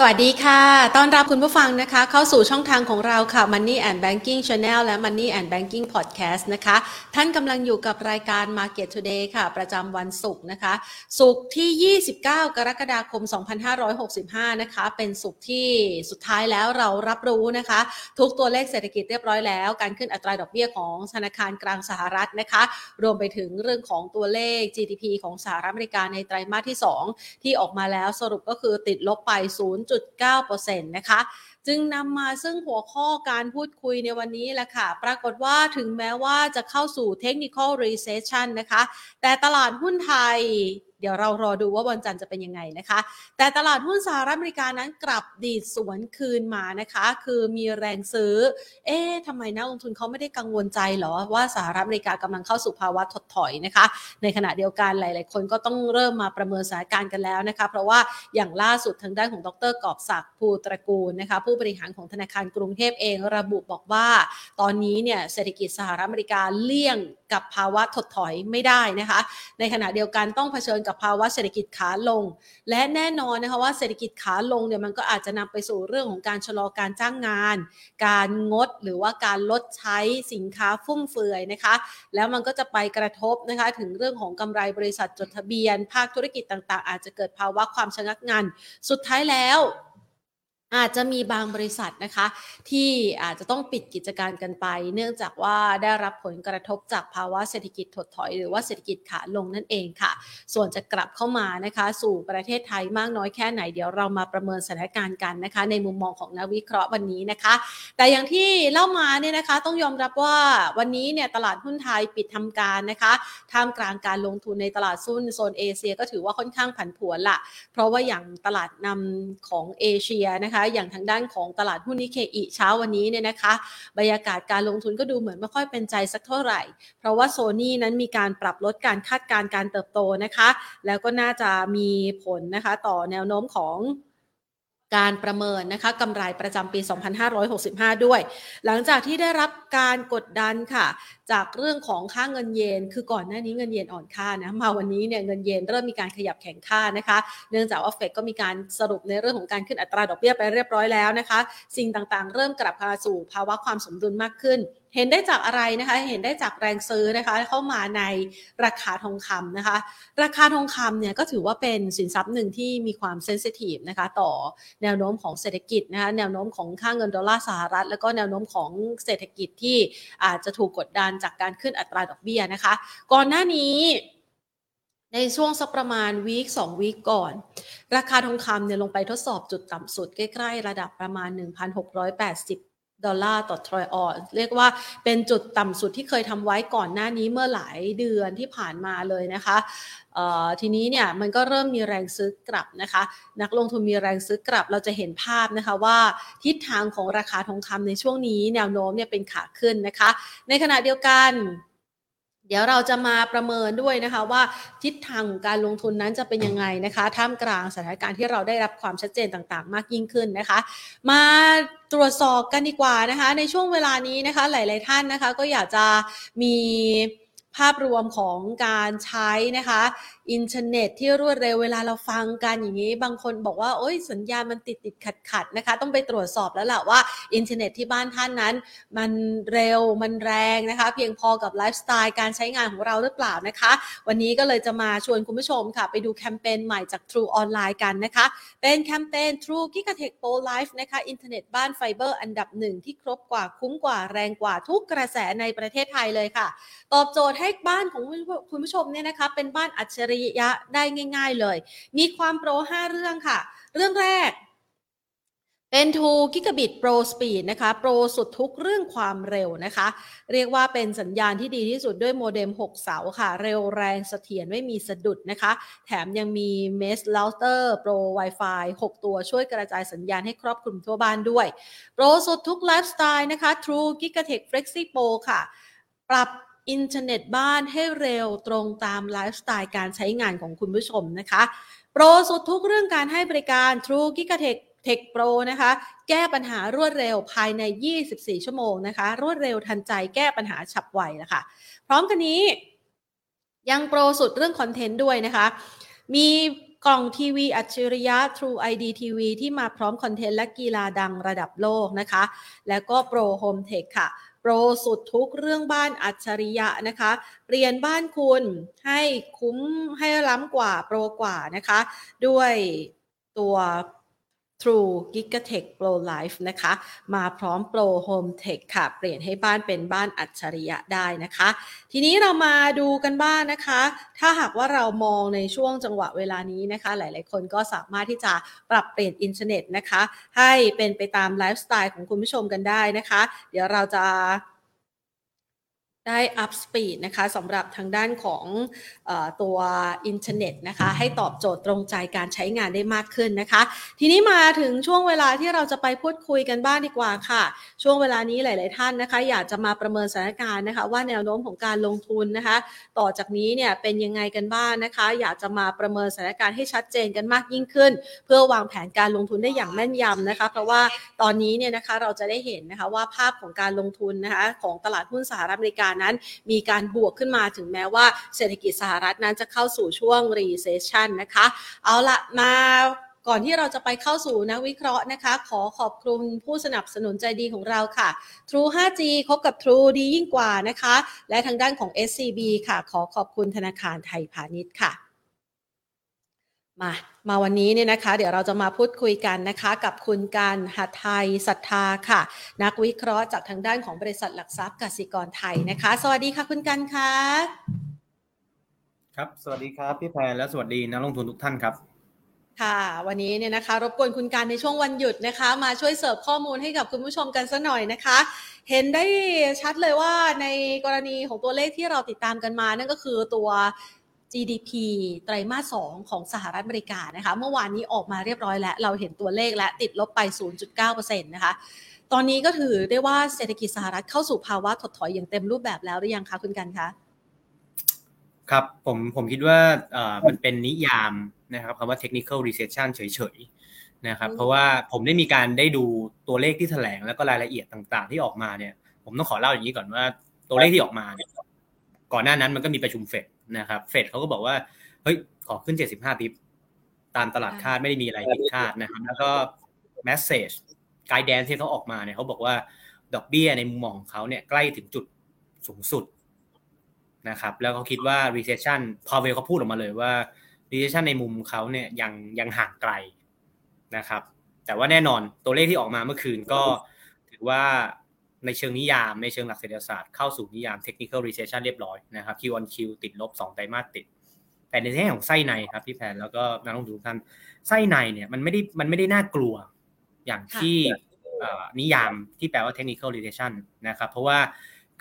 สวัสดีค่ะ ต้อนรับคุณผู้ฟังนะคะ เข้าสู่ช่องทางของเราค่ะ Money and Banking Channel และ Money and Banking Podcast นะคะ ท่านกำลังอยู่กับรายการ Market Today ค่ะ ประจำวันศุกร์นะคะ ศุกร์ที่ 29 กรกฎาคม 2565 นะคะ เป็นศุกร์ที่สุดท้ายแล้วเรารับรู้นะคะ ทุกตัวเลขเศรษฐกิจเรียบร้อยแล้ว การขึ้นอัตราดอกเบี้ยของธนาคารกลางสหรัฐนะคะ รวมไปถึงเรื่องของตัวเลข GDP ของสหรัฐอเมริกาในไตรมาสที่ 2 ที่ออกมาแล้วสรุปก็คือติดลบไป0 0.9%นะคะ จึงนำมาซึ่งหัวข้อการพูดคุยในวันนี้แหละค่ะ ปรากฏว่าถึงแม้ว่าจะเข้าสู่ technical recession นะคะ แต่ตลาดหุ้นไทย เดี๋ยวเรารอดูว่าวันจันทร์จะเป็นยังไงนะคะ แต่ตลาดหุ้นสหรัฐอเมริกานั้นกลับดีดสวนคืนมานะคะ คือมีแรงซื้อ เอ๊ะทำไมนักลงทุนเขาไม่ได้กังวลใจเหรอ ว่าสหรัฐอเมริกากำลังเข้าสู่ภาวะถดถอยนะคะ ในขณะเดียวกันหลาย ๆ คนก็ต้องเริ่มมาประเมินสถานการณ์กันแล้วนะคะ เพราะว่าอย่างล่าสุดทางด้านของดรกอบศักดิ์ภูตระกูลนะคะ ผู้บริหารของธนาคารกรุงเทพเองระบุบอกว่า ตอนนี้เนี่ยเศรษฐกิจสหรัฐอเมริกาเลี่ยงกับภาวะถดถอยไม่ได้นะคะ ในขณะเดียวกันต้องเผชิญกับภาวะเศรษฐกิจขาลง และแน่นอนนะคะว่าเศรษฐกิจขาลงเนี่ยมันก็อาจจะนำไปสู่เรื่องของการชะลอการจ้างงาน การงดหรือว่าการลดใช้สินค้าฟุ่มเฟือยนะคะ แล้วมันก็จะไปกระทบนะคะถึงเรื่องของกำไรบริษัทจดทะเบียน ภาคธุรกิจต่างๆ อาจจะเกิดภาวะความชะงักงัน สุดท้ายแล้ว อาจจะมีบางบริษัทนะคะ ที่อาจจะต้องปิดกิจการกันไป เนื่องจากว่าได้รับผลกระทบจากภาวะเศรษฐกิจถดถอย หรือว่าเศรษฐกิจขาลงนั่นเองค่ะ ส่วนจะกลับเข้ามานะคะ สู่ประเทศไทยมากน้อยแค่ไหนเดี๋ยวเรามาประเมินสถานการณ์กันนะคะ ในมุมมองของนักวิเคราะห์วันนี้นะคะ แต่อย่างที่เล่ามาเนี่ยนะคะ ต้องยอมรับว่าวันนี้เนี่ยตลาดหุ้นไทยปิดทำการนะคะท่ามกลางการลงทุนในตลาดหุ้นโซนเอเชีย ก็ถือว่าค่อนข้างผันผวนละเพราะว่าอย่างตลาดนำของเอเชียนะคะอย่างทางด้านของตลาดหุ้นนิเคอิเช้าวันนี้เนี่ยนะคะบรรยากาศการลงทุนก็ดูเหมือนไม่ค่อยเป็นใจสักเท่าไหร่ เพราะว่าโซนี่นั้นมีการปรับลดการคาดการณ์การเติบโตนะคะ แล้วก็น่าจะมีผลนะคะ ต่อแนวโน้มของ การประเมินนะคะกำไรประจำปี 2565 ด้วย หลังจากที่ได้รับการกดดันค่ะ จากเรื่องของค่าเงินเยน คือก่อนหน้านี้เงินเยนอ่อนค่านะมาวันนี้เนี่ยเงินเยนเริ่มมีการขยับแข็งค่านะคะ เนื่องจากว่าเฟดก็มีการสรุปในเรื่องของการขึ้นอัตราดอกเบี้ยไปเรียบร้อยแล้วนะคะ สิ่งต่างๆ เริ่มกลับมาสู่ภาวะความสมดุลมากขึ้น เห็นได้จากอะไรนะคะ เห็นได้จากแรงซื้อนะคะ เข้ามาในราคาทองคำนะคะ ราคาทองคำเนี่ยก็ถือว่าเป็นสินทรัพย์หนึ่งที่มีความเซนซิทีฟนะคะ ต่อแนวโน้มของเศรษฐกิจนะคะ แนวโน้มของค่าเงินดอลลาร์สหรัฐ แล้วก็แนวโน้มของเศรษฐกิจที่อาจจะถูกกดดันจากการขึ้นอัตราดอกเบี้ยนะคะ ก่อนหน้านี้ในช่วงสักประมาณวีคสองวีคก่อน ราคาทองคำเนี่ยลงไปทดสอบจุดต่ำสุดใกล้ ๆ ระดับประมาณ 1,680 ดอลลาร์ต่อทรอยออนเรียกว่าเป็นจุดต่ำสุดที่เคยทำไว้ก่อนหน้านี้เมื่อหลายเดือนที่ผ่านมาเลยนะคะทีนี้เนี่ยมันก็เริ่มมีแรงซื้อกลับนะคะ นักลงทุนมีแรงซื้อกลับเราจะเห็นภาพนะคะว่าทิศทางของราคาทองคำในช่วงนี้แนวโน้มเนี่ยเป็นขาขึ้นนะคะ ในขณะเดียวกัน เดี๋ยวเราจะมาประเมินด้วยนะคะว่าทิศทางของการลงทุนนั้นจะเป็นยังไงนะคะ ท่ามกลางสถานการณ์ที่เราได้รับความชัดเจนต่างๆ มากยิ่งขึ้นนะคะ มาตรวจสอบกันดีกว่านะคะ ในช่วงเวลานี้นะคะ หลาย ๆ ท่านนะคะ ก็อยากจะมีภาพรวมของการใช้นะคะ อินเทอร์เน็ตที่รวดเร็วเวลาเราฟังกันอย่างนี้ บางคนบอกว่าโอ้ยสัญญาณมันติดติดขัดขัดนะคะ ต้องไปตรวจสอบแล้วแหละว่าอินเทอร์เน็ตที่บ้านท่านนั้น มันเร็วมันแรงนะคะ เพียงพอกับไลฟ์สไตล์การใช้งานของเราหรือเปล่านะคะ วันนี้ก็เลยจะมาชวนคุณผู้ชมค่ะ ไปดูแคมเปญใหม่จาก True Online กันนะคะ เป็นแคมเปญ True Gigatech Pro Life นะคะอินเทอร์เน็ตบ้านไฟเบอร์อันดับหนึ่งที่ครบกว่าคุ้มกว่าแรงกว่าทุกกระแสในประเทศไทยเลยค่ะ ตอบโจทย์ให้บ้านของคุณผู้ชมเนี่ยนะคะเป็นบ้านอัจฉริยะได้ง่าย ๆเลย มีความโปร 5 เรื่องค่ะ เรื่องแรกเป็น 2 Gigabit Pro Speed นะคะ โปรสุดทุกเรื่องความเร็วนะคะ เรียกว่าเป็นสัญญาณที่ดีที่สุดด้วยโมเด็ม 6 เสาค่ะ เร็วแรงเสถียรไม่มีสะดุดนะคะ แถมยังมี Mesh Router Pro Wi-Fi 6 ตัวช่วยกระจายสัญญาณให้ครอบคลุมทั่วบ้านด้วย โปรสุดทุกไลฟ์สไตล์นะคะ True Gigatech Flexi Pro ค่ะ ปรับ อินเทอร์เน็ตบ้านให้เร็วตรงตามไลฟ์สไตล์การใช้งานของคุณผู้ชมนะคะ pro สุดทุกเรื่องการให้บริการ True Gigatech Tech Pro นะคะ แก้ปัญหารวดเร็วภายใน 24 ชั่วโมงนะคะ รวดเร็วทันใจแก้ปัญหาฉับไวนะคะ พร้อมกันนี้ ยัง pro สุดเรื่อง content ด้วยนะคะ มีกล่องทีวีอัจฉริยะ True ID TV ที่มาพร้อม content และกีฬาดังระดับโลกนะคะ แล้วก็ Pro Home Tech ค่ะ โปรสุดทุกเรื่องบ้านอัจฉริยะนะคะ เปลี่ยนบ้านคุณให้คุ้มให้ล้ำกว่าโปรกว่านะคะ ด้วยตัว True Gigatech Pro Life นะคะ มาพร้อม Pro Home Tech ค่ะ เปลี่ยนให้บ้านเป็นบ้านอัจฉริยะได้นะคะ ทีนี้เรามาดูกันบ้างนนะคะ ถ้าหากว่าเรามองในช่วงจังหวะเวลานี้นะคะ หลายๆ คนก็สามารถที่จะปรับเปลี่ยนอินเทอร์เน็ตนะคะ ให้เป็นไปตามไลฟ์สไตล์ของคุณผู้ชมกันได้นะคะ เดี๋ยวเราจะ ได้ up speed นะคะสำหรับทางด้านของอตัวอินเทอร์เน็ตนะคะให้ตอบโจทย์ตรงใจการใช้งานได้มากขึ้นนะคะ ทีนี้มาถึงช่วงเวลาที่เราจะไปพูดคุยกันบ้างดีกว่าค่ะ ช่วงเวลานี้หลาย ๆ ท่านนะคะ อยากจะมาประเมินสถานการณ์นะคะ ว่าแนวโน้มของการลงทุนนะคะ ต่อจากนี้เนี่ยเป็นยังไงกันบ้างนะคะ อยากจะมาประเมินสถานการณ์ให้ชัดเจนกันมากยิ่งขึ้น เพื่อวางแผนการลงทุนได้อย่างแม่นยำนะคะ เพราะว่าตอนนี้เนี่ยนะคะเราจะได้เห็นนะคะว่าภาพของการลงทุนนะคะของตลาดหุ้นสหรัฐอเมริกานั้นมีการบวกขึ้นมาถึงแม้ว่าเศรษฐกิจสหรัฐนั้นจะเข้าสู่ช่วง recession นะคะ เอาละมาก่อนที่เราจะไปเข้าสู่นักวิเคราะห์นะคะ ขอขอบคุณผู้สนับสนุนใจดีของเราค่ะ True 5G คบกับ True ดียิ่งกว่านะคะ และทางด้านของ SCB ค่ะ ขอขอบคุณธนาคารไทยพาณิชย์ค่ะ มา มาวันนี้เนี่ยนะคะ เดี๋ยวเราจะมาพูดคุยกันนะคะ กับคุณการหัดไทยศรัทธาค่ะ นักวิเคราะห์จากทางด้านของบริษัทหลักทรัพย์กสิกรไทยนะคะ สวัสดีค่ะคุณกันค่ะครับ สวัสดีครับพี่แพรและสวัสดีนักลงทุนทุกท่านครับค่ะ วันนี้เนี่ยนะคะ รบกวนคุณการในช่วงวันหยุดนะคะ มาช่วยเสิร์ฟข้อมูลให้กับคุณผู้ชมกันสัหน่อยนะคะ เห็นได้ชัดเลยว่าในกรณีของตัวเลขที่เราติดตามกันมานั่นก็คือตัว GDP ไตรมาส 2 ของสหรัฐอเมริกานะคะ เมื่อวานนี้ออกมาเรียบร้อยแล้ว เราเห็นตัวเลขและติดลบไป 0.9%นะคะ ตอนนี้ก็ถือได้ว่าเศรษฐกิจสหรัฐเข้าสู่ภาวะถดถอยอย่างเต็มรูปแบบแล้วหรือยังคะคุณกันคะครับผมผมคิดว่ามันเป็นนิยามนะครับคำว่า technical recession เฉยๆนะครับเพราะว่าผมได้มีการได้ดูตัวเลขที่แถลงแล้วก็รายละเอียดต่างๆ ที่ออกมาเนี่ย ผมต้องขอเล่าอย่างนี้ก่อนว่าตัวเลขที่ออกมาเนี่ยก่อนหน้านั้นมันก็มีประชุมเฟด นะครับเฟดเขาก็บอกว่าเฮ้ยขอขึ้น 75 บิบตามตลาดคาดไม่ได้มีอะไรผิดคาดนะครับ แล้วก็ message ไกด์แดนที่เขาออกมาเนี่ยเขาบอกว่าดอกเบี้ยในมุมมองของเขาเนี่ยใกล้ถึงจุดสูงสุดนะครับ แล้วเขาคิดว่า recession พอเวลเขาพูดออกมาเลยว่า recession ในมุมเขาเนี่ยยังยังห่างไกลนะครับ แต่ว่าแน่นอนตัวเลขที่ออกมาเมื่อคืนก็ถือว่า ในเชิงนิยามในเชิงหลักเศรษฐศาสตร์เข้าสู่นิยาม technical recession เรียบร้อยนะครับ Q on Q ติดลบ2ไตรมาสติด แต่ในแง่ของไส้ในครับพี่แพนแล้วก็นักลงทุนทุกท่านไส้ในเนี่ยมันไม่ได้มันไม่ได้น่ากลัวอย่างที่นิยามที่แปลว่า technical recession นะครับเพราะว่า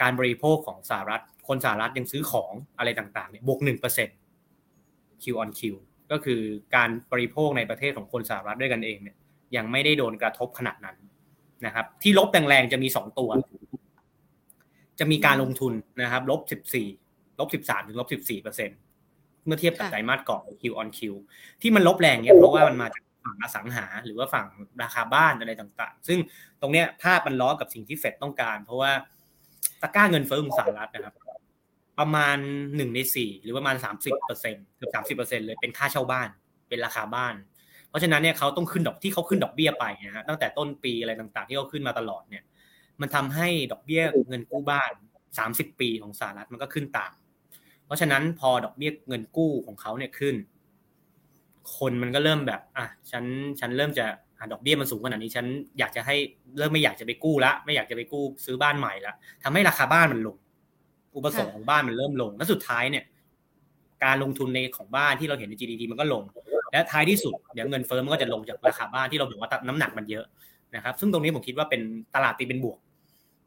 การบริโภคของสหรัฐ คนสหรัฐยังซื้อของอะไรต่างๆเนี่ยบวกหนึ่งเปอร์เซ็นต์ Q on Q ก็คือการบริโภคในประเทศของคนสหรัฐด้วยกันเองเนี่ยยังไม่ได้โดนกระทบขนาดนั้น นะครับ ที่ลบแรงๆจะมีสองตัว จะมีการลงทุนนะครับลบสิบสี่ลบสิบสามถึงลบสิบสี่เปอร์เซ็นเมื่อเทียบกับไตรมาสก่อน Q on Q ที่มันลบแรงเนี่ยเพราะว่ามันมาจากฝั่งอสังหา หรือว่าฝั่งราคาบ้านอะไรต่างๆ ซึ่งตรงเนี้ยภาพมันล้อกับสิ่งที่เฟดต้องการ เพราะว่าตะกร้าเงินเฟ้อของสหรัฐนะครับ ประมาณหนึ่งในสี่หรือประมาณสามสิบเปอร์เซ็นเกือบสามสิบเปอร์เซ็นเลยเป็นค่าเช่าบ้าน เป็นราคาบ้าน เพราะฉะนั้นเนี่ยเขาต้องขึ้นดอกที่เขาขึ้นดอกเบี้ยไปนะฮะตั้งแต่ต้นปีอะไรต่างๆ ที่เขาขึ้นมาตลอดเนี่ย มันทำให้ดอกเบี้ยเงินกู้บ้านสามสิบปีของสหรัฐมันก็ขึ้นตาม เพราะฉะนั้นพอดอกเบี้ยเงินกู้ของเขาเนี่ยขึ้น คนมันก็เริ่มแบบอะฉันฉันเริ่มจะดอกเบี้ยมันสูงขนาดนี้ฉันอยากจะให้เริ่มไม่อยากจะไปกู้ละไม่อยากจะไปกู้ซื้อบ้านใหม่ละทำให้ราคาบ้านมันลง อุปสงค์ของบ้านมันเริ่มลง แล้วสุดท้ายเนี่ย การลงทุนในของบ้านที่เราเห็นใน GDP มันก็ลง และท้ายที่สุดเดี๋ยวเงินเฟ้อมันก็จะลงจากราคาบ้านที่เราบอกว่าน้ำหนักมันเยอะนะครับ ซึ่งตรงนี้ผมคิดว่าเป็นตลาดตีเป็นบวก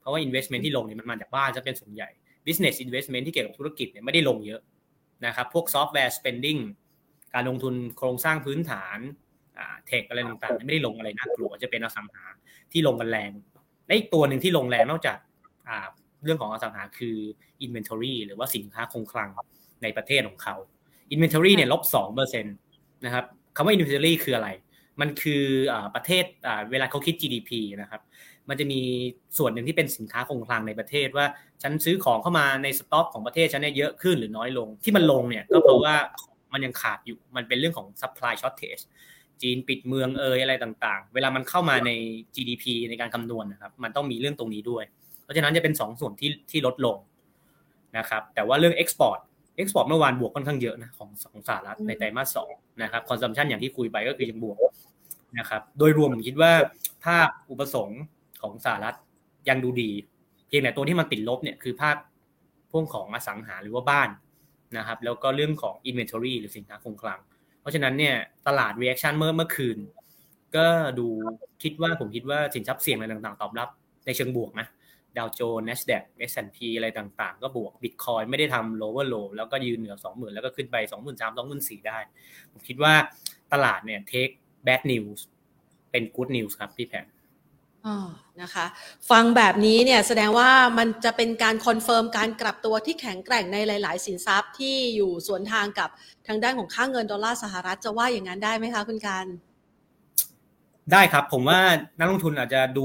เพราะว่า investment ที่ลงเนี่ยมันมาจากบ้านจะเป็นส่วนใหญ่ business investment ที่เกี่ยวกับธุรกิจเนี่ยไม่ได้ลงเยอะนะครับ พวก software spending การลงทุนโครงสร้างพื้นฐานเทคอะไรต่างๆ ไม่ได้ลงอะไรน่ากลัวจะเป็นอสังหาที่ลงกันแรงและอีกตัวหนึ่งที่ลงแรงนอกจากเรื่องของอสังหาคือ inventory หรือว่าสินค้าคงคลังในประเทศของเขา inventory เนี่ยลบสองเปอร์เซ็นต์ นะครับคำว่า inventory คืออะไร มันคือประเทศเวลาเขาคิด GDP นะครับมันจะมีส่วนหนึ่งที่เป็นสินค้าคงคลังในประเทศว่าฉันซื้อของเข้ามาในสต็อกของประเทศฉันเนี่ยเยอะขึ้นหรือน้อยลง ที่มันลงเนี่ยก็เพราะว่ามันยังขาดอยู่มันเป็นเรื่องของ supply shortage จีนปิดเมืองเอยอะไรต่างๆ เวลามันเข้ามาใน GDP ในการคำนวณนะครับ มันต้องมีเรื่องตรงนี้ด้วย เพราะฉะนั้นจะเป็น2สส่วนที่ที่ลดลงนะครับ แต่ว่าเรื่อง export export เมื่อวานบวกค่อนข้างเยอะนะของของสหรัฐในไตรมาสสองนะครับ consumption อย่างที่คุยไปก็คือยังบวกนะครับโดยรวมผมคิดว่าภาพอุปสงค์ของสหรัฐยังดูดี เพียงแต่ตัวที่มันติดลบเนี่ยคือภาพพวกของอสังหาหรือว่าบ้านนะครับแล้วก็เรื่องของ inventory หรือสินค้าคงคลัง เพราะฉะนั้นเนี่ยตลาด reaction เมื่อเมื่อคืน ก็ดูคิดว่าผมคิดว่าสินทรัพย์เสี่ยงอะไรต่างๆ ตอบรับในเชิงบวกนะ ดาวโจนส์ NASDAQ S&P อะไรต่างๆ ก็บวก Bitcoin ไม่ได้ทำ lower low แล้วก็ยืนเหนือ 20,000 แล้วก็ขึ้นไป 23,000 24,000 ได้ ผมคิดว่าตลาดเนี่ย take bad news เป็น good news ครับพี่แพนอ๋อนะคะ ฟังแบบนี้เนี่ยแสดงว่ามันจะเป็นการคอนเฟิร์มการกลับตัวที่แข็งแกร่งในหลาย ๆ สินทรัพย์ที่อยู่สวนทางกับทางด้านของค่าเงินดอลลาร์สหรัฐจะว่าอย่างนั้นได้ไหมคะคุณการ ได้ครับผมว่านักลงทุนอาจจะดู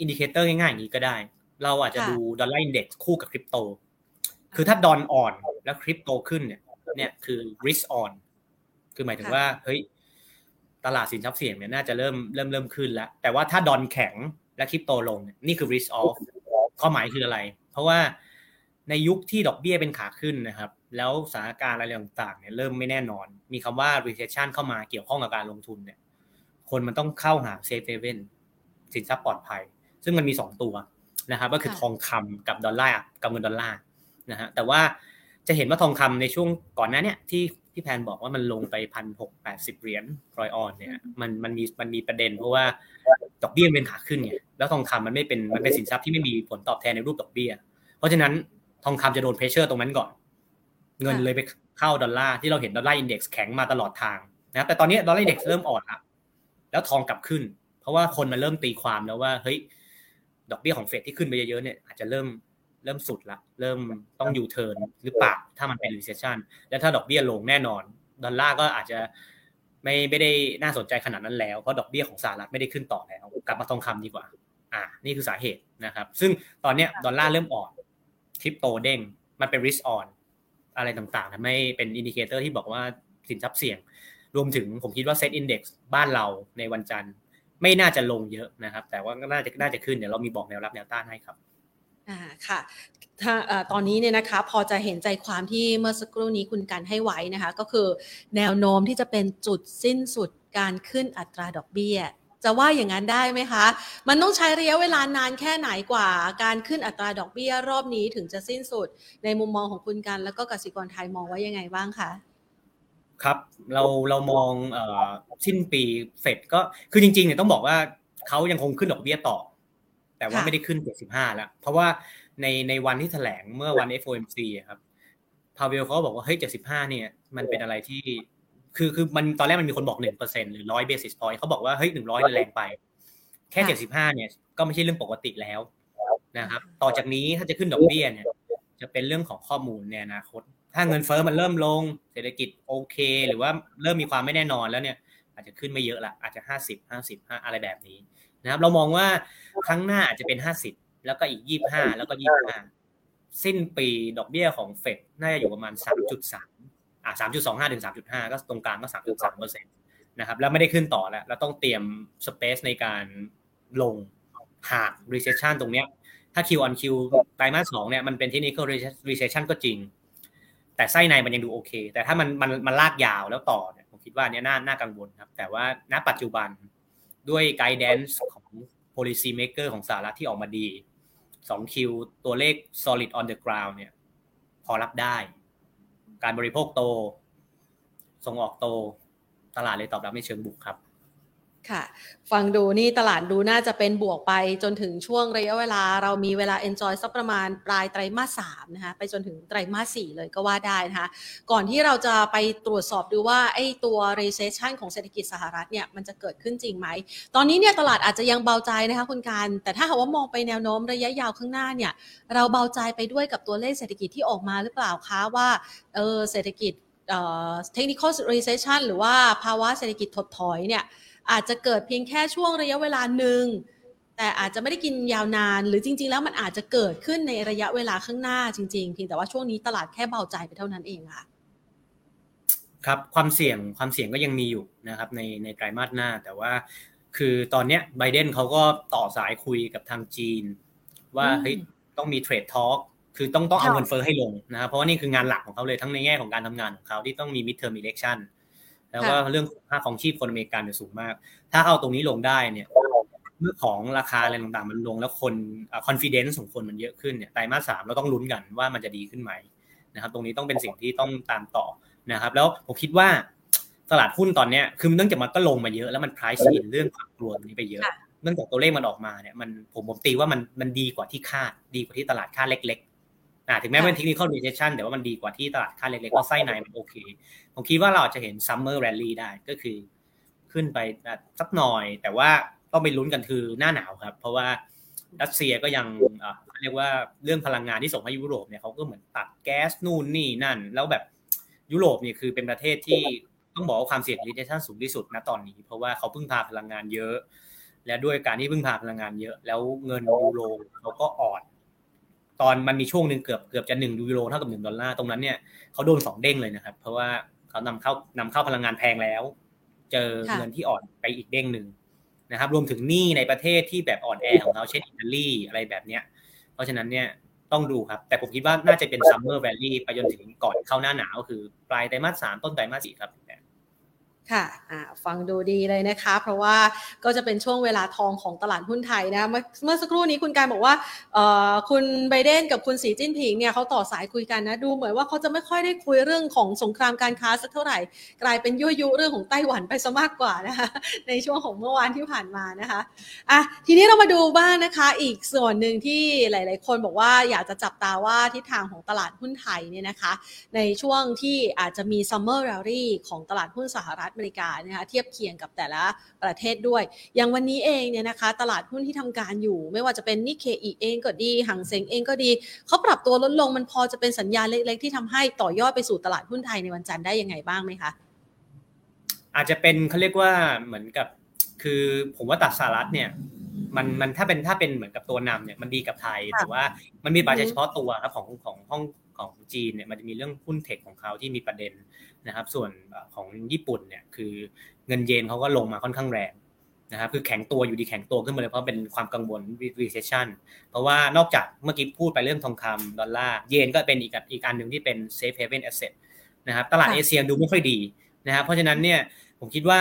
indicator ง่ายๆอย่างนี้ก็ได้ เราอาจจะดู Dollar Index คู่กับคริปโต คือถ้าดอลอ่อนแล้วคริปโตขึ้นเนี่ย เนี่ยคือ risk on คือหมายถึงว่า เฮ้ย ตลาดสินทรัพย์เสี่ยงเนี่ยน่าจะเริ่มเริ่มเริ่มขึ้นแล้ว แต่ว่าถ้าดอลแข็งและคริปโตลง นี่คือ risk off ความหมายคืออะไร เพราะว่าในยุคที่ดอกเบี้ยเป็นขาขึ้นนะครับ แล้วสถานการณ์อะไรต่างๆเนี่ยเริ่มไม่แน่นอน มีคำว่า recession เข้ามาเกี่ยวข้องกับการลงทุนเนี่ย คนมันต้องเข้าหา safe haven สินทรัพย์ปลอดภัย ซึ่งมันมีสองตัว นะครับก็คือทองคำกับดอลลาร์กับเงินดอลลาร์นะฮะแต่ว่าจะเห็นว่าทองคำในช่วงก่อนหน้านี้ที่พี่แพนบอกว่ามันลงไปพันหกแปดสิบเหรียญรอยออนเนี่ยมันมันมีมันมีประเด็น เพราะว่าดอกเบี้ยเป็นขาขึ้นไงแล้วทองคำมันไม่เป็นมันเป็นสินทรัพย์ที่ไม่มีผลตอบแทนในรูปดอกเบี้ย เพราะฉะนั้นทองคำจะโดน pressure ตรงนั้นก่อน เงินเลยไปเข้าดอลลาร์ที่เราเห็น Dollar Index แข็งมาตลอดทางนะแต่ตอนนี้ Dollar Index เริ่มอ่อนแล้วแล้วทองกลับขึ้น เพราะว่าคนมันเริ่มตีความแล้วว่าเฮ้ย ดอกเบี้ยของเฟดที่ขึ้นไปเยอะๆเนี่ยอาจจะเริ่มเริ่มสุดละเริ่มต้องยูเทิร์นหรือเปล่าถ้ามันเป็น recession และถ้าดอกเบี้ยลงแน่นอน ดอลลาร์ก็อาจจะไม่ไม่ได้น่าสนใจขนาดนั้นแล้วเพราะดอกเบี้ยของสหรัฐไม่ได้ขึ้นต่อแล้วกลับมาทองคำดีกว่า อ่า นี่คือสาเหตุนะครับ ซึ่งตอนเนี้ยดอลลาร์เริ่มอ่อนคริปโตเด้งมันเป็น risk on อะไรต่างๆทำให้เป็น indicator ที่บอกว่าสินทรัพย์เสี่ยง รวมถึงผมคิดว่าเซ็ตอินดี x บ้านเราในวันจันทร์ ไม่น่าจะลงเยอะนะครับ แต่ว่าน่าจะน่าจะขึ้นเดี๋ยวเรามีบอกแนวรับแนวต้านให้ครับอ่าค่ะถ้าตอนนี้เนี่ยนะคะพอจะเห็นใจความที่เมื่อสักครู่นี้คุณกันให้ไว้นะคะ ก็คือแนวโน้มที่จะเป็นจุดสิ้นสุดการขึ้นอัตราดอกเบี้ย จะว่าอย่างนั้นได้ไหมคะ มันต้องใช้ระยะเวลานานแค่ไหนกว่า การขึ้นอัตราดอกเบี้ย รอบนี้ถึงจะสิ้นสุด ในมุมมองของคุณกันแล้วก็กสิกรไทยมองไว้ยังไงบ้างคะ ครับเราเรามองเอ่อสิ้นปีเฟดก็คือจริงๆเนี่ยต้องบอกว่าเขายังคงขึ้นดอกเบี้ยต่อ แต่ว่าไม่ได้ขึ้น75แล้ว เพราะว่าในในวันที่แถลงเมื่อวัน FOMC ครับพาเวลเขาบอกว่าเฮ้ย75เนี่ย มันเป็นอะไรที่ คือคือมันตอนแรกมันมีคนบอก1%หรือ100 basis point เขาบอกว่าเฮ้ย100แรงไป แค่ 75เนี่ย ก็ไม่ใช่เรื่องปกติแล้วนะครับ ต่อจากนี้ถ้าจะขึ้นดอกเบี้ยเนี่ย จะเป็นเรื่องของข้อมูลในอนาคต ถ้าเงินเฟ้อมันเริ่มลง เศรษฐกิจโอเค หรือว่าเริ่มมีความไม่แน่นอนแล้วเนี่ย อาจจะขึ้นไม่เยอะละอาจจะห้าสิบห้าสิบห้าอะไรแบบนี้นะครับ เรามองว่าครั้งหน้าอาจจะเป็นห้าสิบแล้วก็อีกยี่ห้าแล้วก็ยี่ห้าสิ้นปีดอกเบี้ยของเฟดน่าจะอยู่ประมาณสามจุดสามอ่าสามจุดสองห้าถึงสามจุดห้าก็ตรงกลางก็สามจุดสามเปอร์เซ็นต์นะครับแล้วไม่ได้ขึ้นต่อแล้วเราต้องเตรียมสเปซในการลงหาก recession ตรงเนี้ยถ้า Q on Q ไตรมาสสองเนี่ยมันเป็น technical recession ก็จริง แต่ไส้ในมันยังดูโอเค แต่ถ้ามันมันมันลากยาวแล้วต่อเนี่ยผมคิดว่าเนี้น่าน่ากังวลครับ แต่ว่าณปัจจุบันด้วย guidance ของ policy maker ของสหรัฐที่ออกมาดี2คิวตัวเลข solid on the ground เนี่ย พอรับได้ การบริโภคโต ส่งออกโต ตลาดเลยตอบรับในเชิงบวกครับ ค่ะ ฟังดูนี่ตลาดดูน่าจะเป็นบวกไปจนถึงช่วงระยะเวลา เรามีเวลา enjoy สักประมาณปลายไตรมาสสามนะคะไปจนถึงไตรมาสสี่เลยก็ว่าได้นะคะ ก่อนที่เราจะไปตรวจสอบดูว่าไอ้ตัว recession ของเศรษฐกิจสหรัฐเนี่ยมันจะเกิดขึ้นจริงไหม ตอนนี้เนี่ยตลาดอาจจะยังเบาใจนะคะคุณการ แต่ถ้าหากว่ามองไปแนวโน้มระยะยาวข้างหน้าเนี่ยเราเบาใจไปด้วยกับตัวเลขเศรษฐกิจที่ออกมาหรือเปล่าคะว่าเออเศรษฐกิจเทคนิคอล recession หรือว่าภาวะเศรษฐกิจถดถอยเนี่ย อาจจะเกิดเพียงแค่ช่วงระยะเวลาหนึ่งแต่อาจจะไม่ได้กินยาวนาน หรือจริง ๆ แล้วมันอาจจะเกิดขึ้นในระยะเวลาข้างหน้าจริง ๆ เพียงแต่ว่าช่วงนี้ตลาดแค่เบาใจไปเท่านั้นเองค่ะครับความเสี่ยงความเสี่ยงก็ยังมีอยู่นะครับในในไตรมาสหน้า แต่ว่าคือตอนเนี้ยไบเดนเขาก็ต่อสายคุยกับทางจีน ว่าเฮ้ยต้องมี trade talk คือต้องต้องเอาเงินเฟ้อให้ลงนะครับเพราะว่านี่คืองานหลักของเขาเลยทั้งในแง่ของการทำงานของเขาที่ต้องมี midterm election แล้วก็เรื่องค่าครองชีพคนอเมริกันเนี่ยสูงมาก ถ้าเอาตรงนี้ลงได้เนี่ยเมื่อของราคาอะไรต่างๆ มันลงแล้วคนคอนฟ idence ของคนมันเยอะขึ้นเนี่ยไตรมาสสามเราต้องลุ้นกันว่ามันจะดีขึ้นไหมนะครับ ตรงนี้ต้องเป็นสิ่งที่ต้องตามต่อนะครับ แล้วผมคิดว่าตลาดหุ้นตอนนี้คือเนื่องจากมันก็ลงมาเยอะแล้วมัน price in เรื่องความกลัวนี้ไปเยอะ เนื่องจากตัวเลขมันออกมาเนี่ยมันผมผมตีว่ามันมันดีกว่าที่คาดดีกว่าที่ตลาดคาดเล็กๆ อ่าถึงแม้เป็น technical recession แต่ว่ามันดีกว่าที่ตลาดคาดเล็กๆเพราะไส้ในมันโอเค ผมคิดว่าเราจะเห็น summer rally ได้ก็คือ ขึ้นไปสักหน่อย แต่ว่าต้องไปลุ้นกันคือหน้าหนาวครับ เพราะว่ารัสเซียก็ยังเรียกว่าเรื่องพลังงานที่ส่งให้ยุโรปเนี่ยเขาก็เหมือนตัดแก๊สนู่นนี่นั่น แล้วแบบยุโรปเนี่ยคือเป็นประเทศที่ต้องบอกว่าความเสี่ยง recession สูงที่สุดณตอนนี้ เพราะว่าเขาพึ่งพาพลังงานเยอะ และด้วยการที่พึ่งพาพลังงานเยอะ แล้วเงินยูโรเขาก็อ่อน ตอนมันมีช่วงหนึ่งเกือบเกือบจะหนึ่งยูโรเท่ากับหนึ่งดอลลาร์ตรงนั้นเนี่ยเขาโดนสองเด้งเลยนะครับ เพราะว่าเขานำเข้านำเข้าพลังงานแพงแล้ว เจอเงินที่อ่อนไปอีกเด้งหนึ่งนะครับ รวมถึงหนี้ในประเทศที่แบบอ่อนแอของเขาเช่นอิตาลีอะไรแบบเนี้ย เพราะฉะนั้นเนี่ยต้องดูครับ แต่ผมคิดว่าน่าจะเป็นซัมเมอร์แวลลี่ไปจนถึงก่อนเข้าหน้าหนาวคือปลายไตรมาสสามต้นไตรมาสสี่ครับ ค่ะฟังดูดีเลยนะคะ เพราะว่าก็จะเป็นช่วงเวลาทองของตลาดหุ้นไทยนะ เมื่อสักครู่นี้คุณการบอกว่าคุณไบเดนกับคุณสีจิ้นผิงเนี่ยเขาต่อสายคุยกันนะ ดูเหมือนว่าเขาจะไม่ค่อยได้คุยเรื่องของสงครามการค้าสักเท่าไหร่ กลายเป็นยั่วยุเรื่องของไต้หวันไปซะมากกว่านะคะในช่วงของเมื่อวานที่ผ่านมานะคะอะทีนี้เรามาดูบ้างนะคะ อีกส่วนหนึ่งที่หลาย ๆ คนบอกว่าอยากจะจับตาว่าทิศทางของตลาดหุ้นไทยเนี่ยนะคะ ในช่วงที่อาจจะมี summer rally ของตลาดหุ้นสหรัฐอเมริกานะคะเทียบเคียงกับแต่ละประเทศด้วย อย่างวันนี้เองเนี่ยนะคะ ตลาดหุ้นที่ทำการอยู่ ไม่ว่าจะเป็นนิเคอีเองก็ดีหังเซ็งเองก็ดีเขาปรับตัวลดลงมันพอจะเป็นสัญญาณเล็ก ๆ ที่ทำให้ต่อยอดไปสู่ตลาดหุ้นไทยในวันจันทร์ได้ยังไงบ้างไหมคะอาจจะเป็นเขาเรียกว่าเหมือนกับคือผมว่าตัดสหรัฐเนี่ยมันมันถ้าเป็นถ้าเป็นเหมือนกับตัวนำเนี่ยมันดีกับไทยแต่ว่ามันมีปัจจัยเฉพาะตัวครับของของห้องของจีนเนี่ยมันจะมีเรื่องหุ้นเทคของเขาที่มีประเด็น นะครับส่วนของญี่ปุ่นเนี่ยคือเงินเยนเขาก็ลงมาค่อนข้างแรงนะครับคือแข็งตัวอยู่ดีแข็งตัวขึ้นมาเลยเพราะเป็นความกังวล recession เพราะว่านอกจากเมื่อกี้พูดไปเรื่องทองคำดอลลาร์เยนก็เป็นอีกอีกอันหนึ่งที่เป็น safe haven asset นะครับตลาดเอเชียดูไม่ค่อยดีนะครับเพราะฉะนั้นเนี่ยผมคิดว่า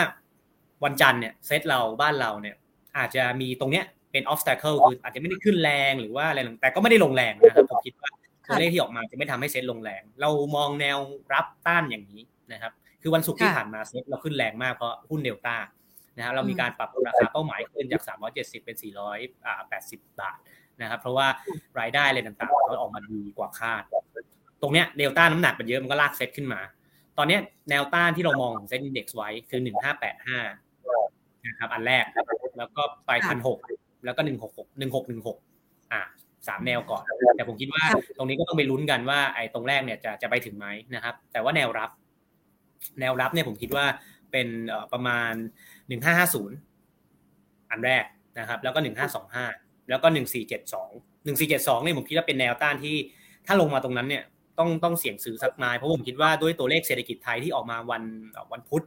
วันจันทร์เนี่ยเซตเราบ้านเราเนี่ยอาจจะมีตรงเนี้ยเป็น obstacle คืออาจจะไม่ได้ขึ้นแรงหรือว่าอะไรแต่ก็ไม่ได้ลงแรงนะครับผมคิดว่าตัวเลขที่ออกมาจะไม่ทำให้เซ็ตลงแรง เรามองแนวรับต้านอย่างนี้ นะครับ คือวันศุกร์ที่ผ่านมาเซ็ตเราขึ้นแรงมากเพราะหุ้นเดลต้านะครับเรามีการปรับราคาเป้าหมายขึ้นจาก 370 เป็น 480 บาทนะครับ เพราะว่ารายได้อะไรต่างๆเขาออกมาดีกว่าคาด ตรงเนี้ยเดลต้าน้ำหนักมันเยอะมันก็ลากเซ็ตขึ้นมา ตอนนี้แนวต้านที่เรามองของเซ็ตอินดี x ไว้คือ 1585 นะครับ อันแรก แล้วก็ไปพันหกแล้วก็หนึ่งหกหกหนึ่งหกหนึ่งหกอ่าสามแนวก่อน แต่ผมคิดว่าตรงนี้ก็ต้องไปลุ้นกันว่าไอ้ตรงแรกเนี่ยจะจะไปถึงไหมนะครับ แต่ว่าแนวรับ แนวรับเนี่ยผมคิดว่าเป็นประมาณหนึ่งห้าห้าศูนย์อันแรกนะครับ แล้วก็หนึ่งห้าสองห้าแล้วก็หนึ่งสี่เจ็ดสองหนึ่งสี่เจ็ดสองเนี่ยผมคิดว่าเป็นแนวต้านที่ถ้าลงมาตรงนั้นเนี่ยต้องต้องเสี่ยงซื้อสักไม้เพราะผมคิดว่าด้วยตัวเลขเศรษฐกิจไทยที่ออกมาวันวันพุธ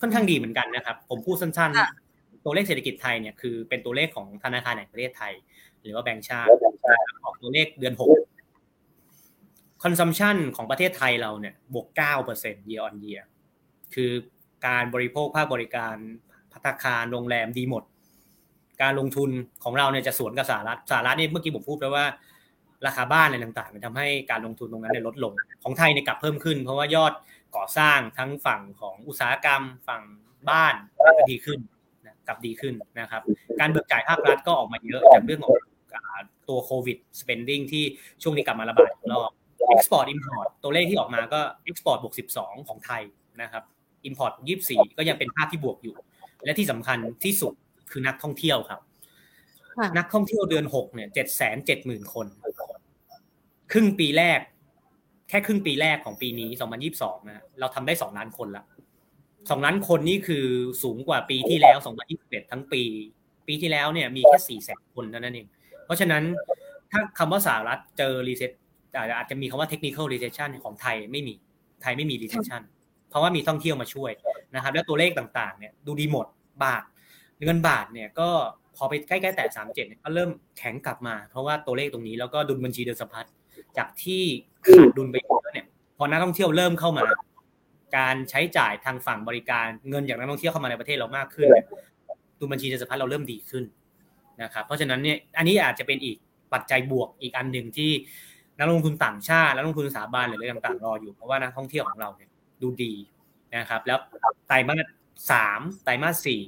ค่อนข้างดีเหมือนกันนะครับ ผมพูดสั้นๆ ตัวเลขเศรษฐกิจไทยเนี่ยคือเป็นตัวเลขของธนาคารแห่งประเทศไทย หรือว่าแบงก์ชาติออกตัวเลขเดือนหก consumption ของประเทศไทยเราเนี่ยบวกเก้าเปอร์เซ็นต์ year on year คือการบริโภคภาคบริการพัตคารโรงแรมดีหมด การลงทุนของเราเนี่ยจะสวนกับสหรัฐสหรัฐนี่เมื่อกี้ผมพูดไปว่า ราคาบ้านอะไรต่างๆมันทำให้การลงทุนตรงนั้นเนี่ยลดลง ของไทยเนี่ยกลับเพิ่มขึ้น เพราะว่ายอดก่อสร้างทั้งฝั่งของอุตสาหกรรมฝั่งบ้านก็ดีขึ้นกลับดีขึ้นนะครับ การเบิกจ่ายภาครัฐก็ออกมาเยอะจากเรื่องของตัวโควิด spending ที่ช่วงนี้กลับมาระบาดอีกรอบ export import ตัวเลขที่ออกมาก็ export บวก 12 ของไทยนะครับ import 24 ก็ยังเป็นภาพที่บวกอยู่ และที่สำคัญที่สุดคือนักท่องเที่ยวครับ นักท่องเที่ยวเดือน 6 เนี่ย7 7 0 0 0 0 คน ครึ่งปีแรก แค่ครึ่งปีแรกของปีนี้ 2022 นะเราทำได้ 2 ล้านคนละ 2 ล้านคนนี่คือสูงกว่าปีที่แล้ว 2021 ทั้งปี ปีที่แล้วเนี่ยมีแค่4แสนคนเท่านั้นเอง เพราะฉะนั้นถ้าคำว่าสหรัฐเจอ recession อาจจะมีคำว่า technical recession ของไทยไม่มีไทยไม่มี recession เพราะว่ามีท่องเที่ยวมาช่วยนะครับ แล้วตัวเลขต่างๆเนี่ยดูดีหมดบาทเงินบาทเนี่ยก็พอไปใกล้ๆแตะสามเจ็ดก็เริ่มแข็งกลับมา เพราะว่าตัวเลขตรงนี้แล้วก็ดุลบัญชีเดินสะพัดจากที่ขาดดุลไปเยอะเนี่ยพอนักท่องเที่ยวเริ่มเข้ามา การใช้จ่ายทางฝั่งบริการเงินจากนักท่องเที่ยวเข้ามาในประเทศเรามากขึ้นดุลบัญชีเดินสะพัดเราเริ่มดีขึ้นนะครับเพราะฉะนั้นเนี่ยอันนี้อาจจะเป็นอีกปัจจัยบวกอีกอันหนึ่งที่ นักลงทุนต่างชาตินักลงทุนสถาบันหรืออะไรต่างๆรออยู่เพราะว่านักท่องเที่ยวของเราเนี่ยดูดีนะครับ แล้วไตรมาสสามไตรมาสสี่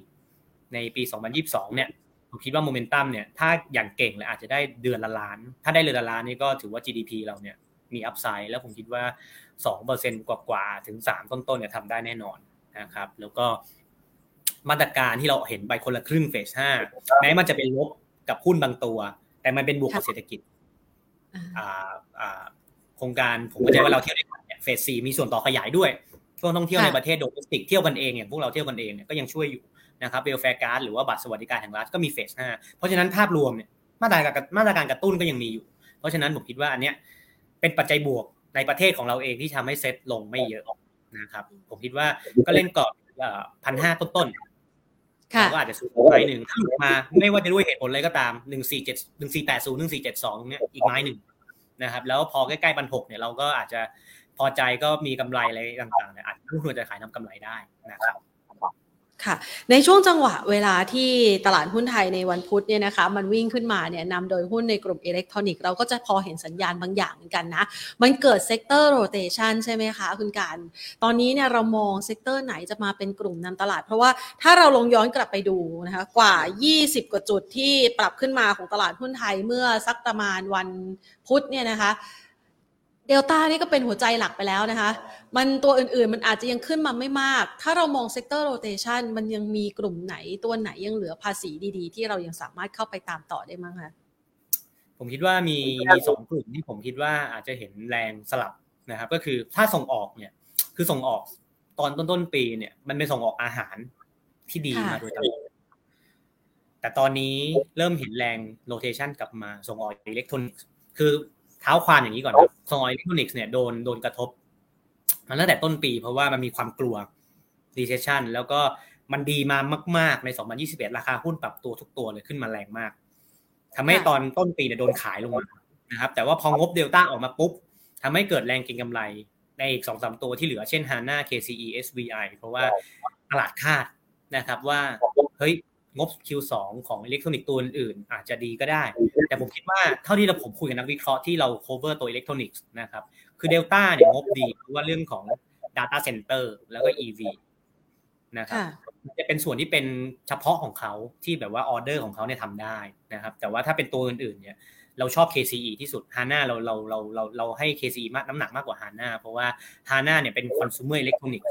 ในปี 2022 เนี่ยผมคิดว่าโมเมนตัมเนี่ยถ้าอย่างเก่งเลยอาจจะได้เดือนละล้าน ถ้าได้เดือนละล้านนี่ก็ถือว่า GDP เราเนี่ยมีอัพไซด์แล้วผมคิดว่า 2%กว่าๆถึง 3 ต้นๆเนี่ยทำได้แน่นอนนะครับ แล้วก็มาตรการที่เราเห็นไปคนละครึ่งเฟส5แม้มันจะเป็นลบกับหุ้นบางตัว แต่มันเป็นบวกกับเศรษฐกิจ โครงการผมเข้าใจว่าเราเที่ยวในเฟสสี่มีส่วนต่อขยายด้วยช่วงท่องเที่ยวในประเทศ domestic เที่ยวกันเองอย่างพวกเราเที่ยวกันเองเนี่ยก็ยังช่วยอยู่นะครับ welfare card หรือว่าบัตรสวัสดิการแห่งรัฐก็มีเฟสห้าเพราะฉะนั้นภาพรวมเนี่ยมาตรการมาตรการกระตุ้นก็ยังมีอยู่ เพราะฉะนั้นผมคิดว่าอันเนี้ยเป็นปัจจัยบวกในประเทศของเราเองที่ทำให้เซ็ตลงไม่เยอะนะครับผมคิดว่าก็เล่นกรอบพันห้าต้นๆ ก็อาจจะซื้อไปหนึ่งถ้าหลุดมาไม่ว่าจะด้วยเหตุผลอะไรก็ตามหนึ่งสี่เจ็ดหนึ่งสี่แปดศูนย์หนึ่งสี่เจ็ดสองเนี่ยอีกไม้หนึ่งนะครับ แล้วพอใกล้ๆบันหกเนี่ยเราก็อาจจะพอใจก็มีกำไรอะไรต่างๆเนี่ยอาจจะควรจะขายทำกำไรได้นะครับ ค่ะในช่วงจังหวะเวลาที่ตลาดหุ้นไทยในวันพุธเนี่ยนะคะมันวิ่งขึ้นมาเนี่ยนำโดยหุ้นในกลุ่มอิเล็กทรอนิกส์เราก็จะพอเห็นสัญญาณบางอย่างเหมือนกันนะ มันเกิด sector rotation ใช่ไหมคะคุณการ ตอนนี้เนี่ยเรามอง sector ไหนจะมาเป็นกลุ่มนำตลาด เพราะว่าถ้าเราลงย้อนกลับไปดูนะคะกว่า 20 กว่าจุดที่ปรับขึ้นมาของตลาดหุ้นไทยเมื่อสักประมาณวันพุธเนี่ยนะคะ เดลต้านี่ก็เป็นหัวใจหลักไปแล้วนะคะ มันตัวอื่นๆ มันอาจจะยังขึ้นมาไม่มาก ถ้าเรามอง sector rotation มันยังมีกลุ่มไหนตัวไหนยังเหลือภาษีดีๆ ที่เรายังสามารถเข้าไปตามต่อได้บ้างคะผมคิดว่ามีมีสองกลุ่มที่ผมคิดว่าอาจจะเห็นแรงสลับนะครับ ก็คือถ้าส่งออกเนี่ย คือส่งออกตอนต้นต้นปีเนี่ย มันเป็นส่งออกอาหารที่ดีมาโดยตลอดแต่ตอนนี้เริ่มเห็นแรง rotation กลับมาส่งออกอิเล็กทรอนิกส์คือ เท้าความอย่างนี้ก่อนครับส่งออกอิเล็กทรอนิกส์เนี่ยโดนโดนกระทบมาตั้งแต่ต้นปี เพราะว่ามันมีความกลัว recession แล้วก็มันดีมามาก ๆ ใน 2021 ราคาหุ้นปรับตัวทุกตัวเลยขึ้นมาแรงมากทำให้ตอนต้นปีเนี่ยโดนขายลงมานะครับ แต่ว่าพองบเดลต้าออกมาปุ๊บทำให้เกิดแรงเก็งกำไรในอีกสองสามตัวที่เหลือเช่น HANA KCE SVI เพราะว่าตลาดคาดนะครับว่า เฮ้ย งบ Q2 ของอิเล็กทรอนิกส์ตัวอื่นอาจจะดีก็ได้ แต่ผมคิดว่าเท่าที่เราผมคุยกับนักวิเคราะห์ที่เรา cover ตัวอิเล็กทรอนิกส์นะครับ คือเดลต้าเนี่ยงบดีเพราะว่าเรื่องของ Data Center แล้วก็ EV นะครับจะเป็นส่วนที่เป็นเฉพาะของเขาที่แบบว่าออเดอร์ของเขาเนี่ยทำได้นะครับ แต่ว่าถ้าเป็นตัวอื่นๆเนี่ยเราชอบ KCE ที่สุด HANA เราเราเราเราเราให้ KCE มากน้ำหนักมากกว่า HANA เพราะว่า HANA เนี่ยเป็น consumer electronics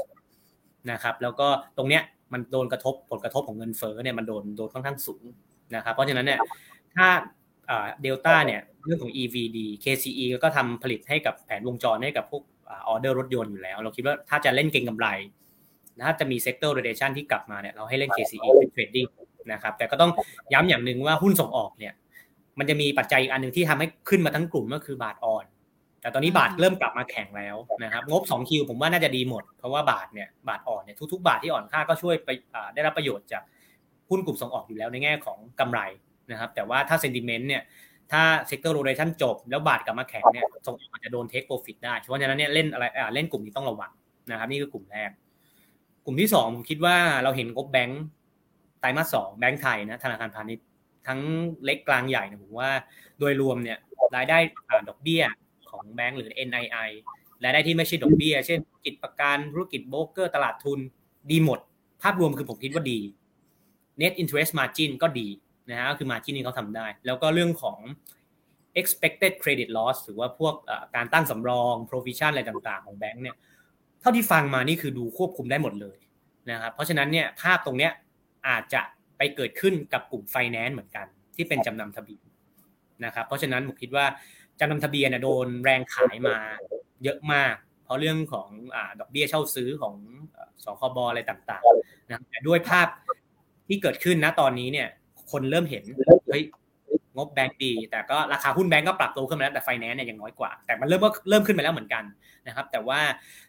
นะครับ แล้วก็ตรงเนี้ย มันโดนกระทบผลกระทบของเงินเฟ้อเนี่ยมันโดนโดนค่อนข้างสูงนะครับเพราะฉะนั้นเนี่ยถ้าเดลต้าเนี่ยเรื่องของ EVD KCE ก็ทำผลิตให้กับแผนวงจรให้กับพวกออเดอร์รถยนต์อยู่แล้ว เราคิดว่าถ้าจะเล่นเก็งกำไร ถ้าจะมี sector rotation ที่กลับมาเนี่ยเราให้เล่น KCE เป็น trading นะครับแต่ก็ต้องย้ำอย่างหนึ่งว่าหุ้นส่งออกเนี่ยมันจะมีปัจจัยอีกอันหนึ่งที่ทำให้ขึ้นมาทั้งกลุ่มก็คือบาทอ่อน แต่ตอนนี้บาทเริ่มกลับมาแข็งแล้วนะครับ งบ 2Q ผมว่าน่าจะดีหมด เพราะว่าบาทเนี่ยบาทอ่อนเนี่ยทุกๆ บาทที่อ่อนค่าก็ช่วยไปได้รับประโยชน์จากหุ้นกลุ่มส่งออกอยู่แล้วในแง่ของกำไรนะครับ แต่ว่าถ้า sentiment เนี่ยถ้า sector rotation จบ แล้วบาทกลับมาแข็งเนี่ยส่งออกอาจจะโดน take profit ได้เพราะฉะนั้นเนี่ยเล่นอะไรเล่นกลุ่มนี้ต้องระวังนะครับนี่คือกลุ่มแรก กลุ่มที่สองผมคิดว่าเราเห็นงบแบงก์ไตรมาสสองแบงก์ไทยนะธนาคารพาณิชย์ทั้งเล็กกลางใหญ่นะผมว่า โดยรวมเนี่ยรายได้ดอกเบี้ย ของแบงก์หรือ NII รายได้ที่ไม่ใช่ดอกเบี้ย เช่นกิจประกันธุรกิจโบรกเกอร์ตลาดทุนดีหมด ภาพรวมคือผมคิดว่าดี net interest margin ก็ดีนะฮะก็คือ margin ที่เขาทำได้ แล้วก็เรื่องของ expected credit loss หรือว่าพวกการตั้งสำรอง provision อะไรต่างๆ ของแบงก์เนี่ยเท่าที่ฟังมานี่คือดูควบคุมได้หมดเลยนะครับเพราะฉะนั้นเนี่ยภาพตรงเนี้ยอาจจะไปเกิดขึ้นกับกลุ่ม finance เหมือนกัน ที่เป็นจำนำทะเบียนนะครับเพราะฉะนั้นผมคิดว่า จำนำทะเบียนโดนแรงขายมาเยอะมาก เพราะเรื่องของอดอกเบี้ยเช่าซื้อของสคบอะไรต่างๆนะแต่ด้วยภาพที่เกิดขึ้นนะตอนนี้เนี่ย คนเริ่มเห็นเฮ้ยงงบแบงก์ดี แต่ก็ราคาหุ้นแบงก์ก็ปรับตัวขึ้นมาแล้วแต่ไฟแนนซ์เนี่ยยังน้อยกว่า แต่มันเริ่มก็เริ่มขึ้นมาแล้วเหมือนกันนะครับ แต่ว่า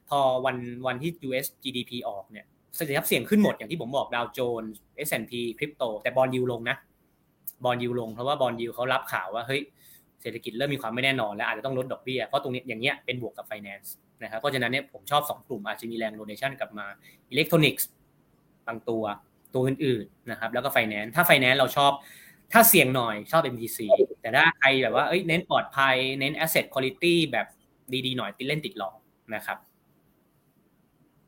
พอวันวันที่ US GDP ออกเนี่ยสินทรัพย์เสี่ยงขึ้นหมดอย่างที่ผมบอกดาวโจนส์ S&P คริปโตแต่บอลยูลงนะบอลยูลงเพราะว่าบอลยูเขารับข่าวว่าเฮ้ย เศรษฐกิจเริ่มมีความไม่แน่นอนและอาจจะต้องลดดอกเบี้ยเพราะตรงนี้อย่างเงี้ยเป็นบวกกับไฟแนนซ์นะครับเพราะฉะนั้นเนี่ยผมชอบ 2 กลุ่มอาจจะมีแรง rotation กลับมาอิเล็กทรอนิกส์บางตัวตัวอื่นๆนะครับแล้วก็ไฟแนนซ์ถ้าไฟแนนซ์เราชอบถ้าเสี่ยงหน่อยชอบ MTC แต่ถ้าใครแบบว่าเอ้ยเน้นปลอดภัยเน้น asset quality แบบดีๆหน่อยติดเล่นติดหลอกนะครับ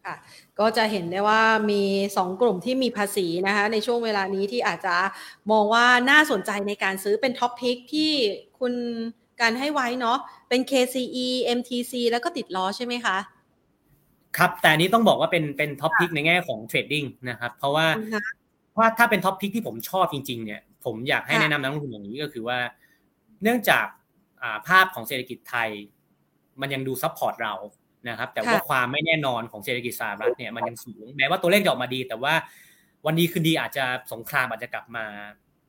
ค่ะก็จะเห็นได้ว่ามีสองกลุ่มที่มีภาษีนะคะในช่วงเวลานี้ที่อาจจะมองว่าน่าสนใจในการซื้อเป็น top pick ที่คุณการให้ไว้เนาะเป็น KCE MTC แล้วก็ติดล้อใช่ไหมคะครับแต่นี้ต้องบอกว่าเป็นเป็น top pick ในแง่ของ trading นะครับเพราะว่าว่าถ้าเป็น top pick ที่ผมชอบจริงๆเนี่ยผมอยากให้แนะนำนักลงทุนอย่างนี้ก็คือว่า เนื่องจากภาพของเศรษฐกิจไทย มันยังดู support เรา นะครับ แต่ว่าความไม่แน่นอนของเศรษฐกิจสหรัฐเนี่ยมันยังสูงแม้ว่าตัวเลขจะออกมาดี แต่ว่าวันดีคืนดีอาจจะสงครามอาจจะกลับมา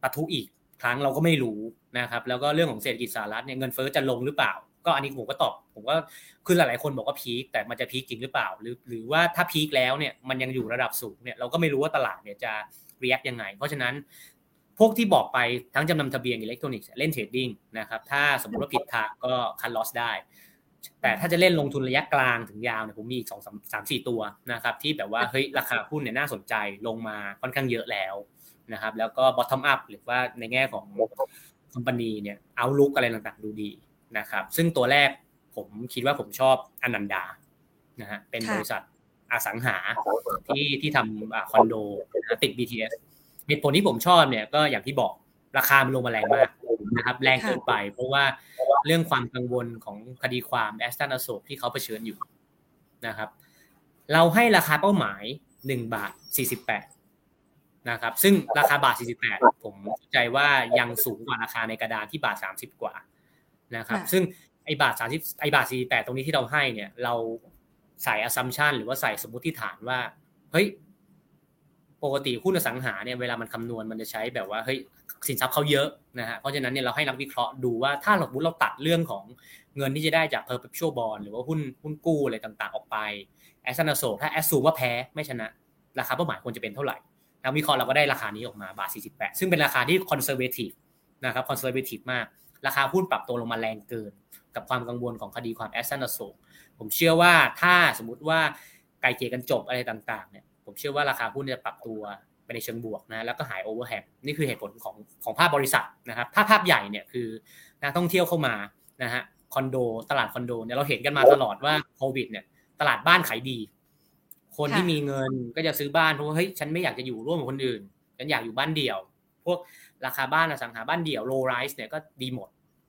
ปะทุอีกครั้งเราก็ไม่รู้นะครับแล้วก็เรื่องของเศรษฐกิจสหรัฐเนี่ยเงินเฟ้อจะลงหรือเปล่า ก็อันนี้ผมก็ตอบผมก็คือหลายๆคนบอกว่า peak แต่มันจะ peak จริงหรือเปล่า หรือหรือว่าถ้า peak แล้วเนี่ยมันยังอยู่ระดับสูงเนี่ยเราก็ไม่รู้ว่าตลาดเนี่ยจะ react ยังไง เพราะฉะนั้นพวกที่บอกไปทั้งจำนำทะเบียนอิเล็กทรอนิกส์เล่น trading นะครับถ้าสมมติว่าผิดทางก็ cut loss ได้ แต่ถ้าจะเล่นลงทุนระยะกลางถึงยาวเนี่ยผมมีอีกสองสามสี่ตัวนะครับที่แบบว่าเฮ้ยราคาหุ้นเนี่ยน่าสนใจลงมาค่อนข้างเยอะแล้วนะครับแล้วก็ bottom up หรือว่าในแง่ของคอมพานีเนี่ยเอาลุกอะไรต่างๆดูดีนะครับซึ่งตัวแรกผมคิดว่าผมชอบอนันดานะฮะเป็นบริษัทอสังหาที่ที่ทำคอนโดติด BTS เหตุผลที่ผมชอบเนี่ยก็อย่างที่บอก ราคามันลงมาแรงมากนะครับแรงเกินไป เพราะว่าเรื่องความกังวลของคดีความแอสตันอโศกที่เขาเผชิญอยู่นะครับ เราให้ราคาเป้าหมายหนึ่งบาทสี่สิบแปดนะครับซึ่งราคาบาทสี่สิบแปดผมใจว่ายังสูงกว่าราคาในกระดานที่บาทสามสิบกว่านะครับ ซึ่งไอบาทสามสิบไอบาทสี่แปดตรงนี้ที่เราให้เนี่ย เราใส่อ s ซัมชันหรือว่าใส่สมมติฐานว่าเฮ้ยปกติหุ้นอสังหาเนี่ยเวลามันคำนวณมันจะใช้แบบว่าเฮ้ยสินทรัพย์เขาเยอะนะฮะเพราะฉะนั้นเนี่ยเราให้นักวิเคราะห์ดูว่าถ้าเราบุเราตัดเรื่องของเงินที่จะได้จาก perpetual bond หรือว่าหุ้นหุ้นกู้อะไรต่างๆ ออกไป Ashton อโศกถ้า assume ว่าแพ้ไม่ชนะ ราคาเป้าหมายควรจะเป็นเท่าไหร่นักวิเคราะห์เราก็ได้ราคานี้ออกมาบาท48 ซึ่งเป็นราคาที่ conservative นะครับ conservative มาก ราคาหุ้นปรับตัวลงมาแรงเกิน กับความกังวลของคดีความ Ashton อโศกผมเชื่อว่าถ้าสมมติว่าไกล่เกลี่ยกันจบอะไรต่างๆเนี่ยผมเชื่อว่าราคาหุ้นจะปรับตัว ไปในเชิงบวกนะแล้วก็หาย overhang นี่คือเหตุผลของของภาพบริษัทนะครับภาพภาพใหญ่เนี่ยคือนักท่องเที่ยวเข้ามานะฮะคอนโดตลาดคอนโดเนี่ยเราเห็นกันมาตลอดว่าโควิดเนี่ยตลาดบ้านขายดี คนที่มีเงินก็จะซื้อบ้านเพราะว่าเฮ้ยฉันไม่อยากจะอยู่ร่วมกับคนอื่น ฉันอยากอยู่บ้านเดี่ยว พวกราคาบ้านอสังหาบ้านเดี่ยว low-rise เนี่ยก็ดีหมด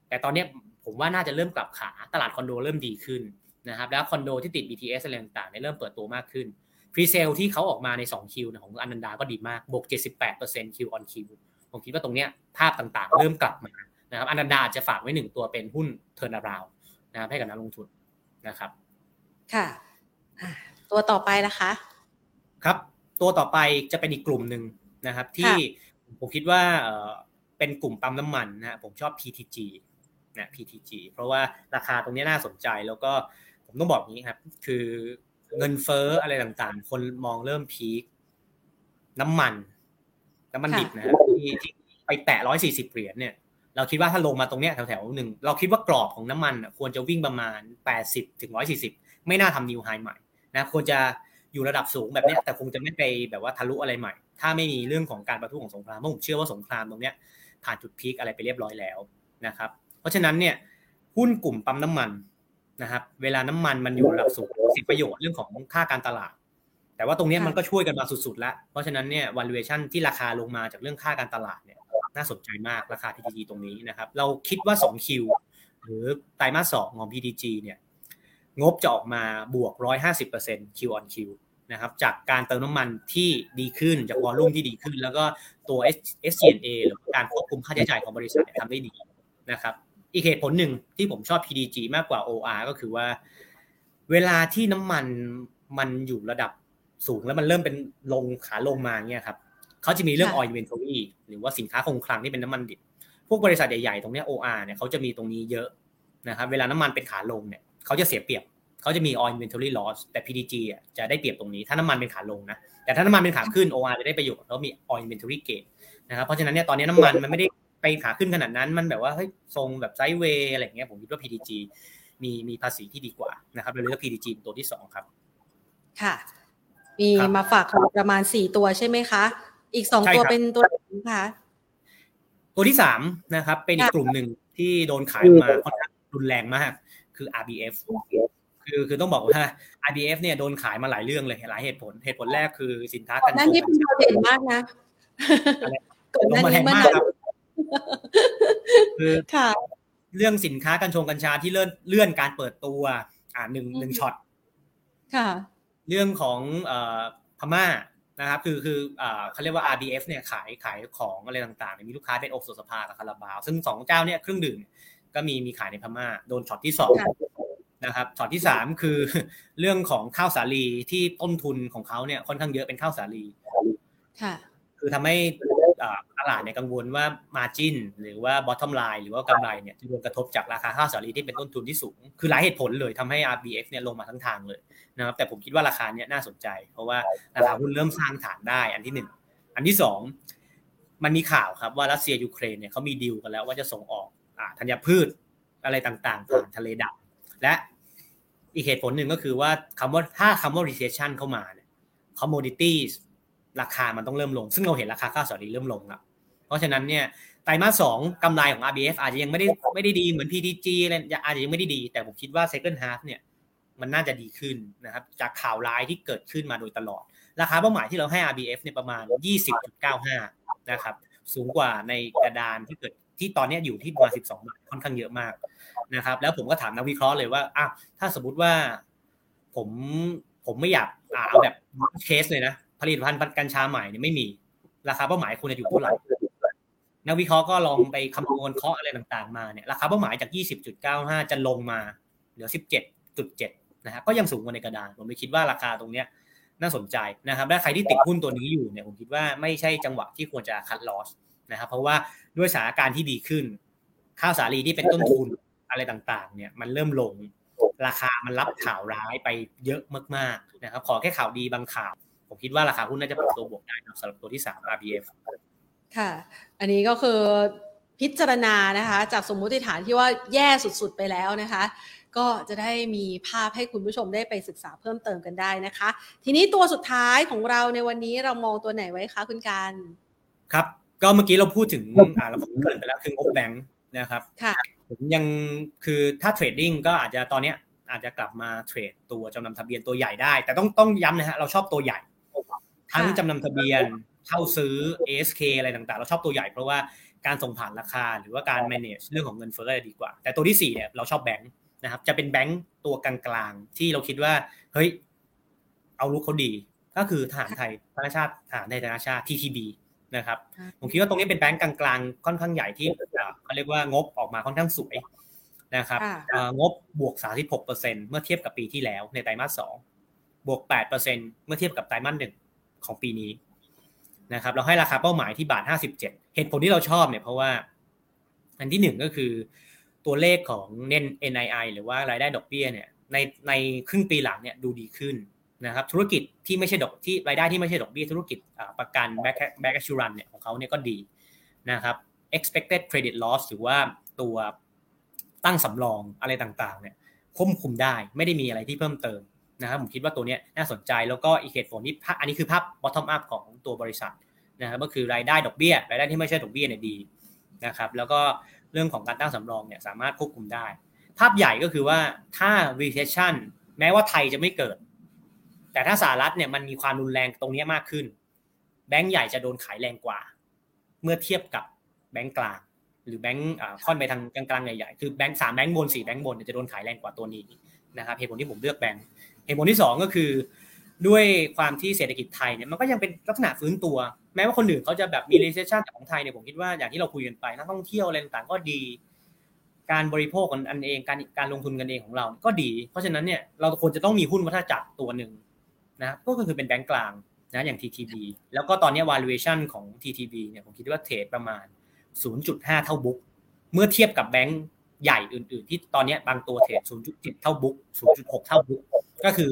แต่ตอนนี้ผมว่าน่าจะเริ่มกลับขาตลาดคอนโดเริ่มดีขึ้นนะครับแล้วคอนโดที่ติด BTS อะไรต่างๆเนี่ยเริ่มเปิดตัวมากขึ้น presale ที่เขาออกมาใน 2Q ของอนันดาก็ดีมากบวก 78% Q on Q ผมคิดว่าตรงเนี้ยภาพต่างๆ เริ่มกลับมานะครับอนันดาจะฝากไว้หนึ่งตัวเป็นหุ้น turnaround นะครับให้กับนักลงทุนนะครับ ค่ะ ตัวต่อไปนะคะ ครับ ตัวต่อไปจะเป็นอีกกลุ่มหนึ่งนะครับ ที่ผมคิดว่าเป็นกลุ่มปั๊มน้ำมันนะผมชอบ PTG นะ PTG เพราะว่าราคาตรงนี้น่าสนใจแล้วก็ผมต้องบอกอย่างนี้ครับ คือ เงินเฟ้ออะไรต่างๆ คนมองเริ่มพีคน้ำมัน น้ำมันดิบนะที่ที่ไปแตะร้อยสี่สิบเหรียญเนี่ยเราคิดว่าถ้าลงมาตรงเนี้ยแถวๆหนึ่งเราคิดว่ากรอบของน้ำมันควรจะวิ่งประมาณแปดสิบถึงร้อยสี่สิบไม่น่าทำนิวไฮใหม่นะควรจะอยู่ระดับสูงแบบนี้แต่คงจะไม่ไปแบบว่าทะลุอะไรใหม่ ถ้าไม่มีเรื่องของการประทุของสงครามเพราะผมเชื่อว่าสงครามตรงเนี้ยผ่านจุดพีคอะไรไปเรียบร้อยแล้วนะครับ เพราะฉะนั้นเนี่ยหุ้นกลุ่มปั๊มน้ำมัน นะครับ เวลาน้ำมันมันอยู่ระดับสูงสิประโยชน์เรื่องของค่าการตลาด แต่ว่าตรงนี้มันก็ช่วยกันมาสุดๆแล้วเพราะฉะนั้นเนี่ย valuation ที่ราคาลงมาจากเรื่องค่าการตลาดเนี่ย น่าสนใจมากราคา PTG ตรงนี้นะครับ เราคิดว่า 2Q หรือไตรมาสสองของ PTG เนี่ย งบจะออกมาบวก 150% Q on Q นะครับจากการเติมน้ำมันที่ดีขึ้นจากวอลลุ่มที่ดีขึ้น แล้วก็ตัว SG&A หรือการควบคุมค่าใช้จ่ายของบริษัททำได้ดีนะครับ อีกเหตุผลหนึ่งที่ผมชอบ PDG มากกว่า OR ก็คือว่า เวลาที่น้ำมันมันอยู่ระดับสูงแล้วมันเริ่มเป็นลงขาลงมาเนี่ยครับเขาจะมีเรื่อง oil inventory หรือว่าสินค้าคงคลังที่เป็นน้ำมันดิบ พวกบริษัทใหญ่ๆ ตรงนี้ OR เนี่ยเขาจะมีตรงนี้เยอะนะครับ เวลาน้ำมันเป็นขาลงเนี่ยเขาจะเสียเปรียบเขาจะมี oil inventory loss แต่ PDG อะจะได้เปรียบตรงนี้ ถ้าน้ำมันเป็นขาลงนะ แต่ถ้าน้ำมันเป็นขาขึ้น OR จะได้ประโยชน์เพราะมี oil inventory gain นะครับ เพราะฉะนั้นเนี่ยตอนนี้น้ำมันมันไม่ได้ ไปขาขึ้นขนาดนั้นมันแบบว่าเฮ้ยทรงแบบไซด์เวย์อะไรเงี้ยผมคิดว่า PDG มีมีภาษีที่ดีกว่านะครับเราเลือก PDG เป็นตัวที่สองครับค่ะมีครับมาฝากประมาณสี่ตัวใช่ไหมคะ อีกสองใช่ตัวครับเป็นตัวไหนคะตัวที่สามนะครับ เป็นอีกค่ะกลุ่มหนึ่งที่โดนขายออกมาค่อนข้างรุนแรงมาก คือ RBF คือคือต้องบอกว่า RBF เนี่ยโดนขายมาหลายเรื่องเลยหลายเหตุผลเหตุผลแรกคือสินค้าก่อกันนหน้าโชนี้งเป็นโดดเด่นมากนะอะไรก่อนหลงน้ามาแรนี้งเมื่อมากนาน ครับคือค่ะเรื่องสินค้ากัญชงกัญชาที่เลื่อนเลื่อนการเปิดตัว อ่าหนึ่งอืมหนึ่งช็อตค่ะ เรื่องของเอ่อพม่านะครับ คือคืออ่าเขาเรียกว่า RBF เนี่ยขายขายของอะไรต่างๆเนี่ยมีลูกค้าเป็นโอโซสภากับคาราบาว ซึ่งสองเจ้าเนี่ยเครื่องดื่มก็มีมีขายในพม่า โดนช็อตที่สองค่ะนะครับช็อตที่สามคือเรื่องของข้าวสาลีที่ต้นทุนของเขาเนี่ยค่อนข้างเยอะเป็นข้าวสาลีค่ะ คือทำให้อ่า ตลาดเนี่ยกังวลว่า margin หรือว่า bottom line หรือว่ากำไรเนี่ยจะโดนกระทบจากราคาข้าวสาลีที่เป็นต้นทุนที่สูง คือหลายเหตุผลเลยทำให้ RBF เนี่ยลงมาทั้งทางเลยนะครับแต่ผมคิดว่าราคาเนี่ยน่าสนใจ เพราะว่าราคาหุ้นเริ่มสร้างฐานได้อันที่หนึ่งอันที่สองมันมีข่าวครับว่ารัสเซียยูเครนเนี่ยเขามีดีลกันแล้วว่าจะส่งออกธัญพืชอะไรต่างๆผ่านทะเลดำและอีกเหตุผลหนึ่งก็คือว่าคำว่าถ้าคำว่า recession เข้ามาเนี่ย commodities ราคามันต้องเริ่มลง ซึ่งเราเห็นราคาข้าวสาลีเริ่มลงแล้วเพราะฉะนั้นเนี่ยไตรมาสสองกำไรของ RBF อาจจะยังไม่ได้ไม่ได้ดีเหมือน PTG อะไรอาจจะยังไม่ได้ดี แต่ผมคิดว่า second half เนี่ยมันน่าจะดีขึ้นนะครับจากข่าวร้ายที่เกิดขึ้นมาโดยตลอด ราคาเป้าหมายที่เราให้ RBF เนี่ยประมาณ 20.95 นะครับสูงกว่าในกระดานที่เกิดที่ตอนนี้อยู่ที่ประมาณ 12 บาทค่อนข้างเยอะมากนะครับ แล้วผมก็ถามนักวิเคราะห์เลยว่าอ้าวถ้าสมมติว่าผมผมไม่อยากเอาแบบเคสเลยนะ ผลิตภัณฑ์กัญชาใหม่เนี่ยไม่มี ราคาเป้าหมายคุณจะอยู่เท่าไหร่นักวิเคราะห์ก็ลองไปคำนวณเคาะอะไรต่างๆมาเนี่ยราคาเป้าหมายจาก 20.95 จะลงมาเหลือ 17.7 นะฮะก็ยังสูงกว่าในกระดาน ผมเลยคิดว่าราคาตรงเนี้ยน่าสนใจนะครับและใครที่ติดหุ้นตัวนี้อยู่เนี่ยผมคิดว่าไม่ใช่จังหวะที่ควรจะคัดลอสนะครับเพราะว่าด้วยสถานการณ์ที่ดีขึ้น ข้าวสาลีที่เป็นต้นทุนอะไรต่างๆ เนี่ยมันเริ่มลงราคามันรับข่าวร้ายไปเยอะมากๆนะครับขอแค่ข่าวดีบางข่าว ผมคิดว่าราคาหุ้นน่าจะปรับตัวบวกได้นะสำหรับตัวที่3 RBF ค่ะ อันนี้ก็คือพิจารณานะคะ จากสมมุติฐานที่ว่าแย่สุดๆไปแล้วนะคะ ก็จะได้มีภาพให้คุณผู้ชมได้ไปศึกษาเพิ่มเติมกันได้นะคะ ทีนี้ตัวสุดท้ายของเราในวันนี้เรามองตัวไหนไว้คะคุณการครับก็เมื่อกี้เราพูดถึงอ่าเราเกรินไปแล้วคืองบแบงค์นะครับค่ะผมยังคือถ้าเทรดดิ้งก็อาจจะตอนเนี้ยอาจจะกลับมาเทรดตัวจำนำทะเบียนตัวใหญ่ได้ แต่ต้องต้องย้ำนะฮะเราชอบตัวใหญ่ ทั้งจำนำทะเบียนเช่าซื้อ ASK อะไรต่างๆ เราชอบตัวใหญ่เพราะว่าการส่งผ่านราคาหรือว่าการ manage เรื่องของเงินเฟ้อดีกว่า แต่ตัวที่4เนี่ยเราชอบแบงค์นะครับจะเป็นแบงค์ตัวกลางๆ ที่เราคิดว่าเฮ้ยเอาลุกเขาดี ก็คือทหารไทยธนาชาติทหารไทยธนาชาติ TTB นะครับค่ะผมคิดว่าตรงนี้เป็นแบงก์กลางๆ ค่อนข้างใหญ่ที่เอ่อเขาเรียกว่างบออกมาค่อนข้างสวยนะครับค่ะเอ่องบบวก 36%เมื่อเทียบกับปีที่แล้วในไตรมาส2บวก 8%เมื่อเทียบกับไตรมาสหนึ่ง ของปีนี้นะครับเราให้ราคาเป้าหมายที่บาท 57 เหตุผลที่เราชอบเนี่ยเพราะว่า อันที่หนึ่งก็คือตัวเลขของเน้น NII หรือว่ารายได้ดอกเบี้ยเนี่ยในในครึ่งปีหลังเนี่ยดูดีขึ้นนะครับธุรกิจที่ไม่ใช่ดอกที่รายได้ที่ไม่ใช่ดอกเบี้ยธุรกิจประกัน back back assurance เนี่ยของเขาเนี่ยก็ดีนะครับ expected credit loss หรือว่าตัวตั้งสำรองอะไรต่างๆเนี่ยควบคุมได้ไม่ได้มีอะไรที่เพิ่มเติม นะครับผมคิดว่าตัวเนี้ยน่าสนใจแล้วก็อีกเหตุผลที่ภาพอันนี้คือภาพ bottom up ของตัวบริษัทนะครับก็คือรายได้ดอกเบี้ยรายได้ที่ไม่ใช่ดอกเบี้ยเนี่ยดีนะครับแล้วก็เรื่องของการตั้งสำรองเนี่ยสามารถควบคุมได้ ภาพใหญ่ก็คือว่าถ้า recession แม้ว่าไทยจะไม่เกิด แต่ถ้าสหรัฐเนี่ยมันมีความรุนแรงตรงนี้มากขึ้น แบงก์ใหญ่จะโดนขายแรงกว่า เมื่อเทียบกับแบงก์กลาง หรือแบงก์ค่อนไปทางกลางๆใหญ่ๆคือแบงก์สามแบงก์บนสี่แบงก์บนจะโดนขายแรงกว่าตัวนี้นะครับเหตุผลที่ผมเลือกแบงก์ เหตุผลที่สองก็คือ ด้วยความที่เศรษฐกิจไทยเนี่ยมันก็ยังเป็นลักษณะฟื้นตัว แม้ว่าคนอื่นเขาจะแบบมี recession แต่ของไทยเนี่ยผมคิดว่าอย่างที่เราคุยกันไปนักท่องเที่ยวอะไรต่างๆก็ดี การบริโภคกันอันเองการการลงทุนกันเองของเราก็ดี เพราะฉะนั้นเนี่ยเราควรจะต้องมีหุ้นวัฏจักรตัวหนึ่งนะก็คือเป็นแบงก์กลางนะอย่าง TTB แล้วก็ตอนนี้ valuation ของ TTB เนี่ยผมคิดว่าเทรดประมาณ 0.5 เท่าบุ๊กเมื่อเทียบกับแบงก์ใหญ่อื่น ๆ ที่ตอนนี้บางตัวเทรด 0.7 เท่าบุ๊ก0.6 เท่าบุ๊ก ก็คือ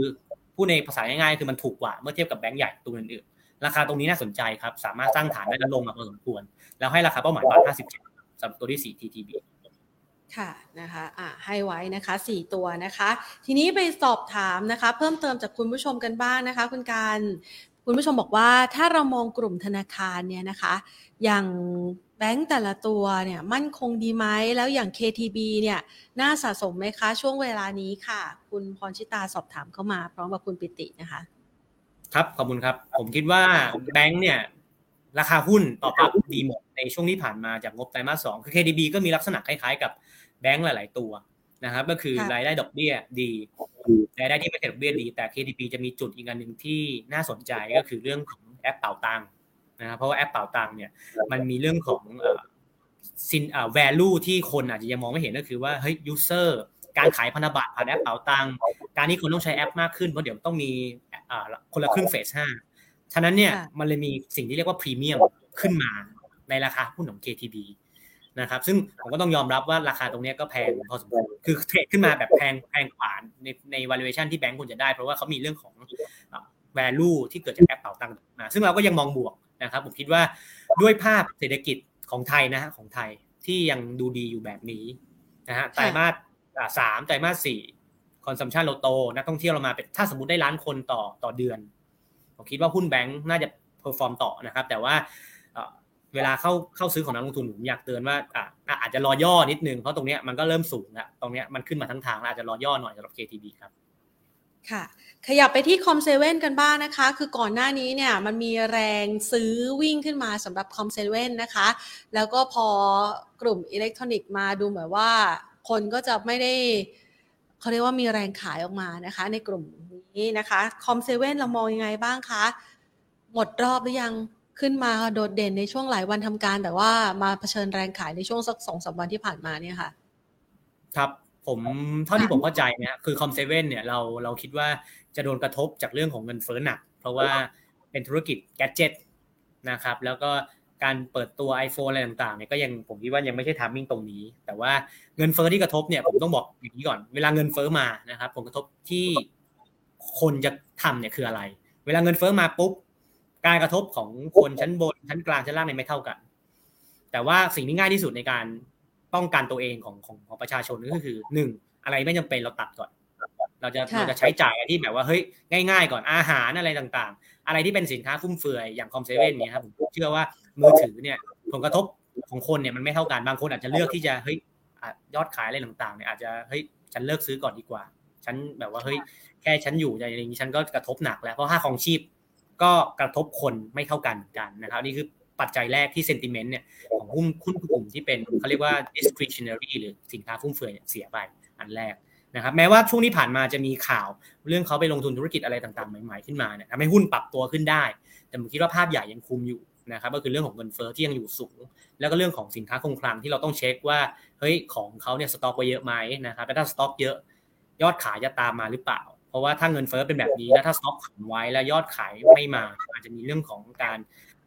ผู้ในภาษาง่ายๆ คือมันถูกกว่าเมื่อเทียบกับแบงก์ใหญ่ตัวอื่นๆ ราคาตรงนี้น่าสนใจครับ สามารถสร้างฐานได้และลงมาพอสมควร แล้วให้ราคาเป้าหมายบาท57สำหรับตัวที่ 4 TTB ค่ะนะคะอะให้ไว้นะคะ 4 ตัวนะคะ ทีนี้ไปสอบถามนะคะ เพิ่มเติมจากคุณผู้ชมกันบ้างนะคะ คุณการคุณผู้ชมบอกว่าถ้าเรามองกลุ่มธนาคารเนี่ยนะคะ อย่าง แบงก์แต่ละตัวเนี่ยมั่นคงดีไหมแล้วอย่าง KTB เนี่ยน่าสะสมไหมคะ ช่วงเวลานี้ค่ะ คุณพรชิตาสอบถามเข้ามา พร้อมกับคุณปิตินะคะ ครับขอบคุณครับ ผมคิดว่าแบงก์เนี่ยราคาหุ้นตอบรับดีหมดในช่วงที่ผ่านมาจากงบไตรมาสสองคือ KDB ก็มีลักษณะคล้ายๆ กับแบงก์หลาย ๆ ตัวนะครับ ก็คือรายได้ดอกเบี้ยดีรายได้ที่ไม่ใช่ดอกเบี้ยดี แต่ KDB จะมีจุดอีกอันหนึ่งที่น่าสนใจก็คือเรื่องของแอปเป๋าตัง นะครับเพราะว่าแอปเป๋าตังเนี่ยมันมีเรื่องของซินอ่า value ที่คนอาจจะยังมองไม่เห็นก็คือว่าเฮ้ย user การขายพันธบัตรผ่านแอปเป๋าตังการที่คนต้องใช้แอปมากขึ้นเพราะเดี๋ยวต้องมีอ่าคนละครึ่งเฟสห้าฉะนั้นเนี่ยมันเลยมีสิ่งที่เรียกว่าพรีเมียมขึ้นมาในราคาหุ้นของ KTB นะครับซึ่งผมก็ต้องยอมรับว่าราคาตรงนี้ก็แพงพอสมควรคือ trade ขึ้นมาแบบแพงแพงกว่าในใน valuation ที่แบงก์ควรจะได้ เพราะว่าเขามีเรื่องของ value ที่เกิดจากแอปเป๋าตังมาซึ่งเราก็ยังมองบวก นะครับ ผมคิดว่าด้วยภาพเศรษฐกิจของไทยนะฮะของไทยที่ยังดูดีอยู่แบบนี้นะฮะไตรมาสสามไตรมาสสี่ consumption เราโตนักท่องเที่ยวเรามาเป็นถ้าสมมติได้ล้านคนต่อต่อเดือน ผมคิดว่าหุ้นแบงค์น่าจะ perform ต่อนะครับ แต่ว่าเวลาเข้าเข้าซื้อของนักลงทุนผมอยากเตือนว่าอ่าอาจจะรอย่อนิดนึงเพราะตรงนี้มันก็เริ่มสูงแล้วตรงนี้มันขึ้นมาทั้งทางอาจจะรอย่อหน่อยสำหรับ KTB ครับ ค่ะ ขยับไปที่คอมเซเว่นกันบ้างนะคะ คือก่อนหน้านี้เนี่ยมันมีแรงซื้อวิ่งขึ้นมาสำหรับคอมเซเว่นนะคะ แล้วก็พอกลุ่มอิเล็กทรอนิกส์มาดูเหมือนว่าคนก็จะไม่ได้เขาเรียกว่ามีแรงขายออกมานะคะ ในกลุ่มนี้นะคะคอมเซเว่นเรามองยังไงบ้างคะหมดรอบหรือยังขึ้นมาโดดเด่นในช่วงหลายวันทำการ แต่ว่ามาเผชิญแรงขายในช่วงสักสองสาวันที่ผ่านมาเนี่ยค่ะ ครับ ผมเท่าที่ผมเข้าใจเนี่ยคือ COM7 เนี่ยเราเราคิดว่าจะโดนกระทบจากเรื่องของเงินเฟ้อหนัก เพราะว่าเป็นธุรกิจแกจ g ตนะครับ แล้วก็การเปิดตัว iPhone อะไรต่างๆเนี่ยก็ยังผมคิดว่ายังไม่ใช่ timing ตรงนี้ แต่ว่าเงินเฟ้อที่กระทบเนี่ยผมต้องบอกอย่างนี้ก่อน เวลาเงินเฟ้อมานะครับผลกระทบที่คนจะทำเนี่ยคืออะไร เวลาเงินเฟ้อมาปุ๊บการกระทบของคนชั้นบนชั้นกลางชั้นล่างเนี่ยไม่เท่ากัน แต่ว่าสิ่งที่ง่ายที่สุดในการ ป้องกันตัวเองของของของประชาชนก็คือหนึ่งอะไรไม่จำเป็นเราตัดก่อน เราจะเราจะใช้จ่ายที่แบบว่าเฮ้ยง่าย ๆ ก่อนอาหารอะไรต่างๆ อะไรที่เป็นสินค้าฟุ่มเฟือยอย่างคอมเซเว่นเนี่ยครับผมเชื่อว่ามือถือเนี่ยผลกระทบของคนเนี่ยมันไม่เท่ากันบางคนอาจจะเลือกที่จะเฮ้ยยอดขายอะไรต่างๆเนี่ยอาจจะเฮ้ยฉันเลิกซื้อก่อนดีกว่า ฉันแบบว่าเฮ้ยแค่ฉันอยู่อย่างนี้ฉันก็กระทบหนักแล้วเพราะค่าของชีพก็กระทบคนไม่เท่ากันกันนะครับนี่คือ ปัจจัยแรกที่เซนติเมนต์เนี่ยของหุ้นหุ้นกลุ่มที่เป็นเขาเรียกว่า discretionary หรือสินค้าฟุ่มเฟือยเสียไปอันแรกนะครับแม้ว่าช่วงที่ผ่านมาจะมีข่าว เรื่องเขาไปลงทุนธุรกิจอะไรต่างๆใหม่ๆขึ้นมาเนี่ยทำให้หุ้นปรับตัวขึ้นได้ แต่ผมคิดว่าภาพใหญ่ยังคุมอยู่นะครับก็คือเรื่องของเงินเฟ้อที่ยังอยู่สูง แล้วก็เรื่องของสินค้าคงคลังที่เราต้องเช็คว่าเฮ้ยของเขาเนี่ยสต็อกไว้เยอะไหมนะครับแล้วถ้าสต็อกเยอะยอดขายจะตามมาหรือเปล่า เพราะว่าถ้าเงินเฟ้อเป็นแบบนี้แล้วถ้าสต็อกขังไว้แล้วยอดขายไม่มาอาจจะมีเรื่องของการ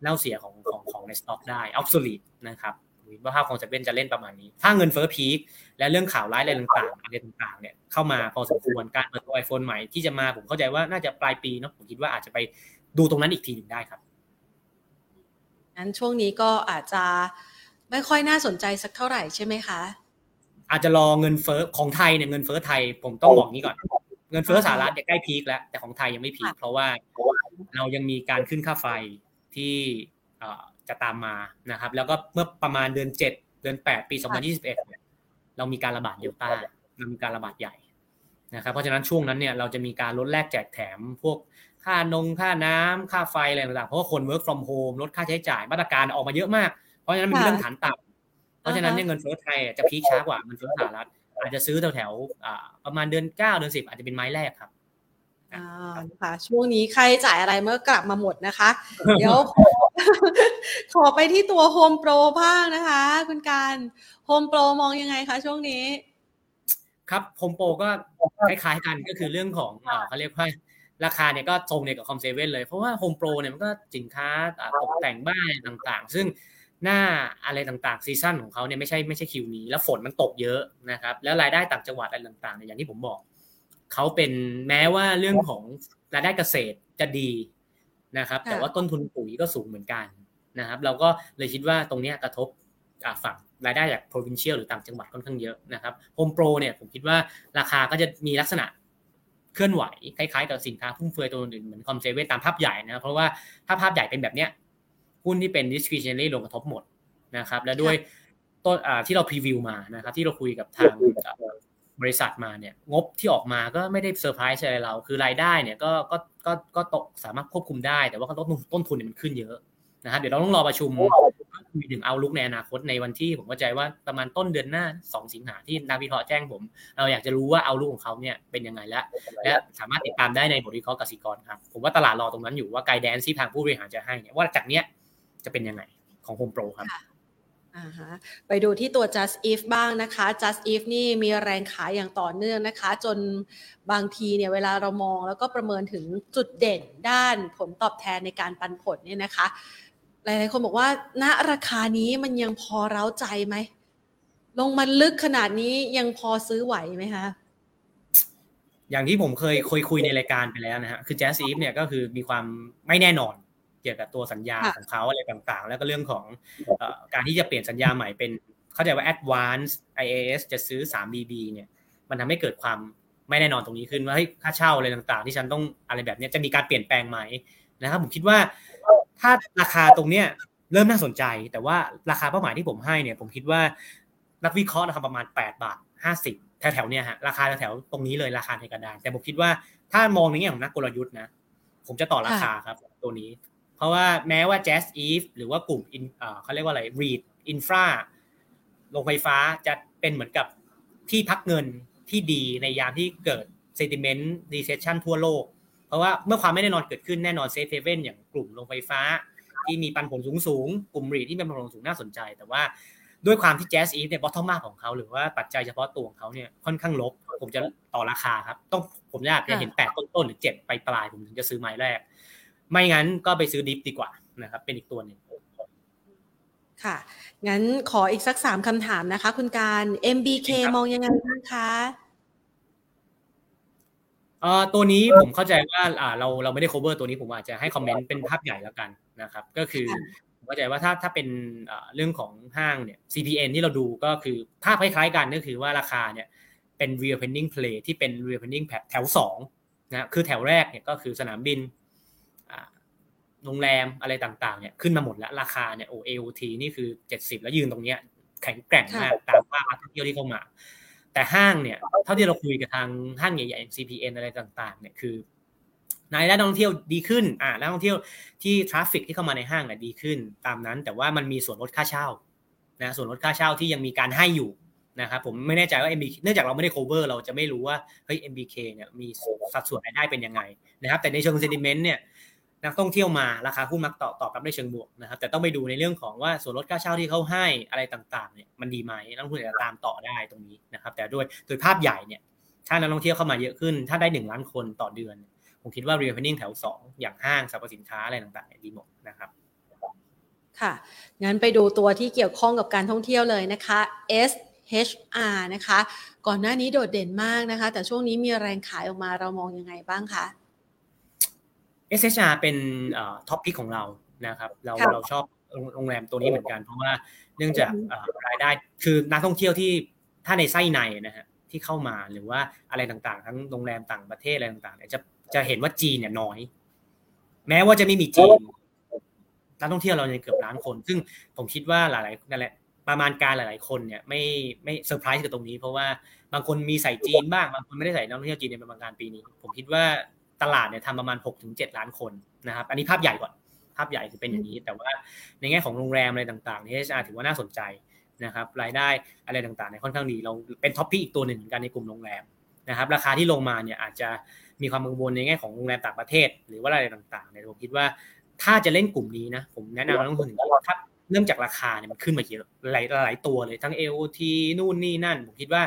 เน่าเสียของของของในสต็อกได้ obsolete นะครับว่าภาพของเซเว่นจะเล่นประมาณนี้ ถ้าเงินเฟ้อ peak และเรื่องข่าวร้ายอะไรต่างๆอะไรต่างๆเนี่ยเข้ามาพอสมควรการเปิดตัว iPhone ใหม่ที่จะมาผมเข้าใจว่าน่าจะปลายปีเนาะผมคิดว่าอาจจะไปดูตรงนั้นอีกทีหนึ่งได้ครับงั้นช่วงนี้ก็อาจจะไม่ค่อยน่าสนใจสักเท่าไหร่ใช่ไหมคะ อาจจะรอเงินเฟ้อของไทยเนี่ยเงินเฟ้อไทยผมต้องบอกนี้ก่อน เงินเฟ้อสหรัฐเนี่ยใกล้พีคแล้วแต่ของไทยยังไม่พีคเพราะว่าเรายังมีการขึ้นค่าไฟ ที่จะตามมานะครับ แล้วก็เมื่อประมาณเดือนเจ็ดเดือนแปดปีสองพันยี่สิบเอ็ดเรามีการระบาดเดลต้ามันมีการระบาดใหญ่นะครับเพราะฉะนั้นช่วงนั้นเนี่ยเราจะมีการลดแลกแจกแถม พวกค่านงค่าน้ำค่าไฟอะไรต่างๆเพราะว่าคน work from home ลดค่าใช้จ่ายมาตรการออกมาเยอะมาก เพราะฉะนั้นมันมีเรื่องฐานต่ำเพราะฉะนั้นเนี่ยเงินเฟ้อไทยจะพีคช้ากว่าเงินเฟ้อสหรัฐอาจจะซื้อแถวๆประมาณเดือนเก้าเดือนสิบอาจจะเป็นไม้แรกครับ อ่าค่ะช่วงนี้ใครจ่ายอะไรเมื่อกลับมาหมดนะคะ เดี๋ยวขอไปที่ตัวโฮมโปรบ้างนะคะ คุณการHomePro มองยังไงคะช่วงนี้ ครับ HomePro ก็คล้ายๆกันก็คือเรื่องของเขาเรียกว่าราคาเนี่ยก็ตรงเนี่ยกับ COM7 เลย เพราะว่า HomePro เนี่ยมันก็สินค้าตกแต่งบ้านต่างๆ ซึ่งหน้าอะไรต่างๆ season ของเขาเนี่ยไม่ใช่ไม่ใช่ Q นี้ แล้วฝนมันตกเยอะนะครับ แล้วรายได้ต่างจังหวัดอะไรต่างๆเนี่ยอย่างที่ผมบอก เขาเป็นแม้ว่าเรื่องของรายได้เกษตรจะดีนะครับ แต่ว่าต้นทุนปุ๋ยก็สูงเหมือนกันนะครับ เราก็เลยคิดว่าตรงนี้กระทบฝั่งรายได้จาก provincial หรือต่างจังหวัดค่อนข้างเยอะนะครับ HomePro เนี่ยผมคิดว่าราคาก็จะมีลักษณะเคลื่อนไหวคล้ายๆกับสินค้าฟุ่มเฟือยตัวอื่นเหมือน COM7 ตามภาพใหญ่นะเพราะว่าถ้าภาพใหญ่เป็นแบบเนี้ยหุ้นที่เป็น discretionary ลงกระทบหมดนะครับ และด้วยต้นที่เรา preview มานะครับ ที่เราคุยกับทาง บริษัทมาเนี่ยงบที่ออกมาก็ไม่ได้เซอร์ไพรส์อะไรเรา คือรายได้เนี่ยก็ก็ก็ก็ตกสามารถควบคุมได้ แต่ว่าต้นต้นทุนเนี่ยมันขึ้นเยอะนะครับเดี๋ยวเราต้องรอประชุมคุยถึงเอาลุกในอนาคตในวันที่ผมเข้าใจว่าประมาณต้นเดือนหน้าสองสิงหาที่นักวิเคราะห์แจ้งผม เราอยากจะรู้ว่าเอาลุกของเขาเนี่ยเป็นยังไงและและสามารถติดตามได้ในบทวิเคราะห์กสิกรครับผมว่าตลาดรอตรงนั้นอยู่ว่าไกด์แดนที่ทางผู้บริหารจะให้เนี่ยว่าจากเนี้ยจะเป็นยังไงของโฮมโปรครับ ไปดูที่ตัว just if บ้างนะคะ just if นี่มีแรงขายอย่างต่อเนื่องนะคะ จนบางทีเนี่ยเวลาเรามองแล้วก็ประเมินถึงจุดเด่นด้านผลตอบแทนในการปันผลเนี่ยนะคะ หลายๆคนบอกว่าณราคานี้มันยังพอเร้าใจไหม ลงมันลึกขนาดนี้ยังพอซื้อไหวไหมคะอย่างที่ผมเคยคุยคุยในรายการไปแล้วนะฮะคือ Jazz Eve เนี่ยก็คือมีความไม่แน่นอน เกี่ยวกับตัวสัญญาของเขาอะไรต่างๆ แล้วก็เรื่องของการที่จะเปลี่ยนสัญญาใหม่เป็น เข้าใจว่า Advance IAS จะซื้อ 3BB เนี่ย มันทำให้เกิดความไม่แน่นอนตรงนี้ขึ้นว่าเฮ้ยค่าเช่าอะไรต่างๆ ที่ฉันต้องอะไรแบบนี้จะมีการเปลี่ยนแปลงไหมนะครับ ผมคิดว่าถ้าราคาตรงเนี้ยเริ่มน่าสนใจ แต่ว่าราคาเป้าหมายที่ผมให้เนี่ย ผมคิดว่านักวิเคราะห์นะครับประมาณ 8 บาท 50 แถวๆเนี่ยฮะราคาแถวๆตรงนี้เลยราคาในกระดาน แต่ผมคิดว่าถ้ามองในแง่ของนักกลยุทธ์นะ ผมจะต่อราคาครับตัวนี้ เพราะว่าแม้ว่า Jazz Eve หรือว่ากลุ่มเขาเรียกว่าอะไร REIT Infra โรงไฟฟ้าจะเป็นเหมือนกับที่พักเงินที่ดีในยามที่เกิด sentiment recession ทั่วโลก เพราะว่าเมื่อความไม่แน่นอนเกิดขึ้นแน่นอน safe haven อย่างกลุ่มโรงไฟฟ้า ที่มีปันผลสูงสูงกลุ่ม REIT ที่มีปันผลสูงน่าสนใจ แต่ว่าด้วยความที่ JASIF เนี่ย bottom up ของเขาหรือว่าปัจจัยเฉพาะตัวของเขาเนี่ยค่อนข้างลบ ผมจะต่อราคาครับ ต้องผมอยากจะเห็นแปดต้นๆหรือเจ็ดไปปลายผมถึงจะซื้อไม้แรก ไม่งั้นก็ไปซื้อดิฟดีกว่านะครับ เป็นอีกตัวหนึ่งค่ะ งั้นขออีกสักสามคำถามนะคะ คุณการ MBK มองยังไงบ้างคะเอ่อตัวนี้ผมเข้าใจว่าอ่าเราเราไม่ได้ cover ตัวนี้ผมอาจจะให้คอมเมนต์เป็นภาพใหญ่แล้วกันนะครับ ก็คือผมเข้าใจว่าถ้าถ้าเป็นเรื่องของห้างเนี่ย CPN ที่เราดูก็คือภาพคล้ายๆกันก็คือว่าราคาเนี่ยเป็น reopening play ที่เป็น reopening แถวสองนะคือแถวแรกเนี่ยก็คือสนามบิน โรงแรมอะไรต่างๆเนี่ยขึ้นมาหมดแล้วราคาเนี่ยโอ AOT นี่คือ70แล้วยืนตรงเนี้ยแข็งแกร่งมากตามภาพนักท่องเที่ยวที่เข้ามา แต่ห้างเนี่ยเท่าที่เราคุยกับทางห้างใหญ่ๆ CPN อะไรต่างๆเนี่ยคือนายและนักท่องเที่ยวดีขึ้น อ่านักท่องเที่ยวที่ traffic ที่เข้ามาในห้างอะดีขึ้น ตามนั้นแต่ว่ามันมีส่วนลดค่าเช่านะส่วนลดค่าเช่าที่ยังมีการให้อยู่นะครับผมไม่แน่ใจว่า MBK เนื่องจากเราไม่ได้ cover เราจะไม่รู้ว่าเฮ้ย MBK เนี่ยมีสัดส่วนรายได้เป็นยังไงนะครับแต่ในเชิง sentiment เนี่ย นักท่องเที่ยวมาราคาหุ้นมักตอบตอบรับได้เชิงบวกนะครับ แต่ต้องไปดูในเรื่องของว่าส่วนลดค่าเช่าที่เขาให้อะไรต่างๆเนี่ยมันดีไหมนักลงทุนจะตามต่อได้ตรงนี้นะครับ แต่ด้วยโดยภาพใหญ่เนี่ยถ้านักท่องเที่ยวเข้ามาเยอะขึ้น ถ้าได้หนึ่งล้านคนต่อเดือน ผมคิดว่า reopening แถวสองอย่างห้างสรรพสินค้าอะไรต่างๆดีหมดนะครับค่ะงั้นไปดูตัวที่เกี่ยวข้องกับการท่องเที่ยวเลยนะคะ SHR นะคะ ก่อนหน้านี้โดดเด่นมากนะคะ แต่ช่วงนี้มีแรงขายออกมาเรามองยังไงบ้างคะ SHR เป็น top pick ของเรานะครับ เราเราชอบโรงแรมตัวนี้เหมือนกัน เพราะว่าเนื่องจากรายได้คือนักท่องเที่ยวที่ถ้าในไส้ในนะฮะที่เข้ามาหรือว่าอะไรต่างๆ ทั้งโรงแรมต่างประเทศอะไรต่างๆเนี่ยจะจะเห็นว่าจีนเนี่ยน้อย แม้ว่าจะไม่มีจีนนักท่องเที่ยวเราเนี่ยเกือบล้านคน ซึ่งผมคิดว่าหลายๆนั่นแหละประมาณการหลาย ๆ คนเนี่ยไม่ไม่เซอร์ไพรส์กับตรงนี้ เพราะว่าบางคนมีใส่จีนบ้างบางคนไม่ได้ใส่นักท่องเที่ยวจีนในประมาณการปีนี้ ผมคิดว่า ตลาดเนี่ยทำประมาณ 6-7ถึงล้านคนนะครับอันนี้ภาพใหญ่ก่อนภาพใหญ่คือเป็นอย่างนี้ แต่ว่าในแง่ของโรงแรมอะไรต่างๆเนี่ยอาถือว่าน่าสนใจนะครับรายได้อะไรต่างๆเนี่ยค่อนข้างดีเราเป็น top pick อีกตัวหนึ่งกันในกลุ่มโรงแรมนะครับราคาที่ลงมาเนี่ยอาจจะมีความกังวลในแง่ของโรงแรมต่างประเทศ หรือว่าอะไรต่างๆเนี่ยผมคิดว่าถ้าจะเล่นกลุ่มนี้นะผมแนะนำนักลงทุนถ้าเริ่มจากราคาเนี่ยมันขึ้นมาเยอะหลายหลายตัวเลยทั้ง AOT นู่นนี่นั่น ผมคิดว่า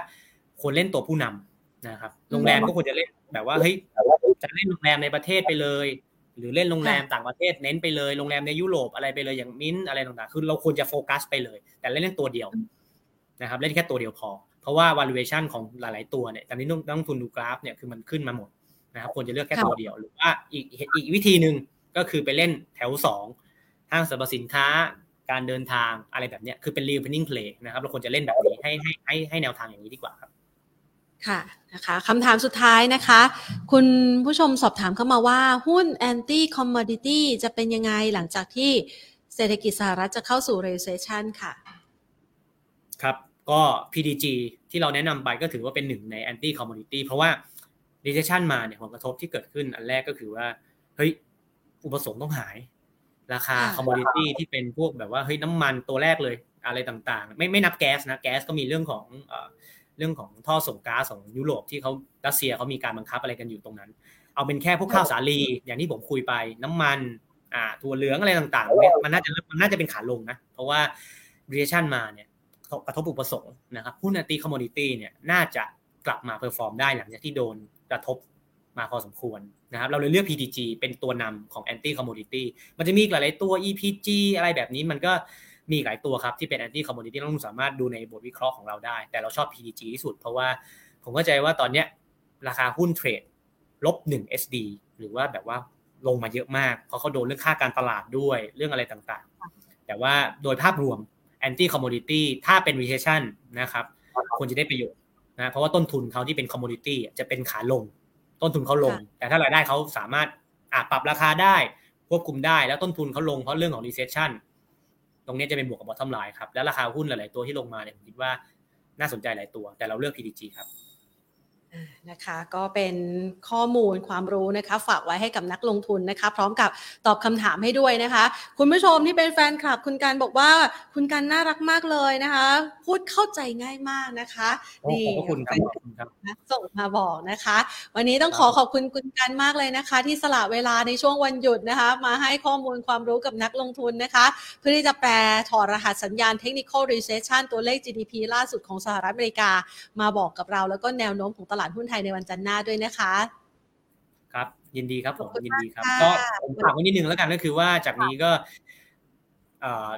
ควรเล่นตัวผู้นำนะครับโรงแรมก็ควรจะเล่นแบบว่าเฮ้ย จะเล่นโรงแรมในประเทศไปเลย หรือเล่นโรงแรมต่างประเทศเน้นไปเลยโรงแรมในยุโรปอะไรไปเลยอย่างมิ้นอะไรต่างๆ คือเราควรจะโฟกัสไปเลย แต่เล่นเล่นตัวเดียวนะครับเล่นแค่ตัวเดียวพอ เพราะว่า valuation ของหลาย ๆ ตัวเนี่ยตอนนี้ต้องทุนดูกราฟเนี่ยคือมันขึ้นมาหมดนะครับควรจะเลือกแค่ตัวเดียวหรือว่าอีกอีกวิธีหนึ่งก็คือไปเล่นแถวสองห้างสรรพสินค้าการเดินทางอะไรแบบนี้คือเป็น reopening play นะครับเราควรจะเล่นแบบนี้ให้ให้ให้ให้แนวทางอย่างนี้ดีกว่าครับ ค่ะนะคะคำถามสุดท้ายนะคะ คุณผู้ชมสอบถามเข้ามาว่าหุ้น anti commodity จะเป็นยังไงหลังจากที่เศรษฐกิจสหรัฐจะเข้าสู่ recession ค่ะ ครับ ก็ PDG ที่เราแนะนำไปก็ถือว่าเป็นหนึ่งใน anti commodity เพราะว่า recession มาเนี่ยผลกระทบที่เกิดขึ้นอันแรกก็คือว่า เฮ้ย อุปสงค์ต้องหาย ราคา commodity ที่เป็นพวกแบบว่า เฮ้ยน้ำมันตัวแรกเลยอะไรต่างๆ ไม่ไม่นับแก๊สนะ แก๊สก็มีเรื่องของ เรื่องของท่อส่งก๊าซของยุโรปที่เขารัสเซียเขามีการบังคับอะไรกันอยู่ตรงนั้น เอาเป็นแค่พวกข้าวสาลีอย่างที่ผมคุยไปน้ำมันอ่าถั่วเหลืองอะไรต่างๆเนี่ยมันน่าจะมันน่าจะเป็นขาลงนะ เพราะว่า recession มาเนี่ยกระทบอุปสงค์นะครับหุ้น anti commodity เนี่ยน่าจะกลับมา perform ได้หลังจากที่โดนกระทบมาพอสมควรนะครับเราเลยเลือก PTG เป็นตัวนำของ anti commodity มันจะมีหลายๆตัว EPG อะไรแบบนี้มันก็ มีหลายตัวครับที่เป็น anti commodity เราสามารถดูในบทวิเคราะห์ของเราได้ แต่เราชอบ PTG ที่สุด เพราะว่าผมเข้าใจว่าตอนเนี้ยราคาหุ้นเทรดลบ1 SD หรือว่าแบบว่าลงมาเยอะมาก เพราะเขาโดนเรื่องค่าการตลาดด้วยเรื่องอะไรต่างๆ แต่ว่าโดยภาพรวม anti commodity ถ้าเป็น recession นะครับควรจะได้ประโยชน์นะเพราะว่าต้นทุนเขาที่เป็น commodity จะเป็นขาลง ต้นทุนเขาลง แต่ถ้ารายได้เขาสามารถปรับราคาได้ควบคุมได้แล้วต้นทุนเขาลงเพราะเรื่องของ recession ตรงนี้จะเป็นบวกกับบอททอมไลน์ครับ แล้วราคาหุ้นหลาย ๆ ตัวที่ลงมาเนี่ยผมคิดว่าน่าสนใจหลายตัว แต่เราเลือก PDG ครับ นะคะก็เป็นข้อมูลความรู้นะคะ ฝากไว้ให้กับนักลงทุนนะคะ พร้อมกับตอบคำถามให้ด้วยนะคะ คุณผู้ชมที่เป็นแฟนคลับ คุณการบอกว่าคุณการน่ารักมากเลยนะคะ พูดเข้าใจง่ายมากนะคะนี่ขอบคุณครับส่งมาบอกนะคะ วันนี้ต้องขอขอบคุณคุณการมากเลยนะคะ ที่สละเวลาในช่วงวันหยุดนะคะ มาให้ข้อมูลความรู้กับนักลงทุนนะคะ เพื่อที่จะแปลถอดรหัสสัญญาณ technical recession ตัวเลข GDP ล่าสุดของสหรัฐอเมริกามาบอกกับเราแล้วก็แนวโน้มของตลาดหุ้นไทยในวันจันทร์หน้าด้วยนะคะ ครับยินดีครับผมยินดีครับ ก็ผมฝากไว้นิดนึงแล้วกันก็คือว่าจากนี้ก็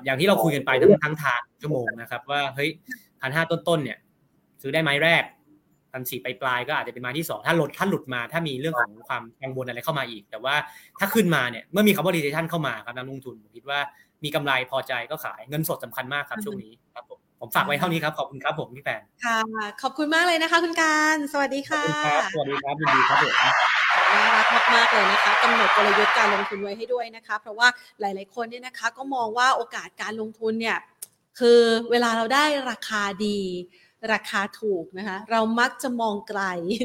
อย่างที่เราคุยกันไปทั้งทั้งทางชั่วโมงนะครับ ว่าเฮ้ยพันห้าต้นๆเนี่ย ซื้อได้ไม้แรกพันสี่ปลายก็อาจจะเป็นไม้ที่สองถ้าหลุดถ้าหลุดมาถ้ามีเรื่องของความกังวลอะไรเข้ามาอีก แต่ว่าถ้าขึ้นมาเนี่ยเมื่อมีคำว่า rotation เข้ามาครับนักลงทุนผมคิดว่ามีกำไรพอใจก็ขายเงินสดสำคัญมากครับช่วงนี้ครับผม ผมฝากไว้เท่านี้ครับ ขอบคุณครับผมพี่แฟนค่ะ ขอบคุณมากเลยนะคะ คุณการ สวัสดีค่ะ สวัสดีครับยินดีครับผมน่ารักมากๆเลยนะคะกำหนดกลยุทธ์การลงทุนไว้ให้ด้วยนะคะ เพราะว่าหลาย ๆ คนเนี่ยนะคะ ก็มองว่าโอกาสการลงทุนเนี่ย คือเวลาเราได้ราคาดีราคาถูกนะคะ เรามักจะมองไกล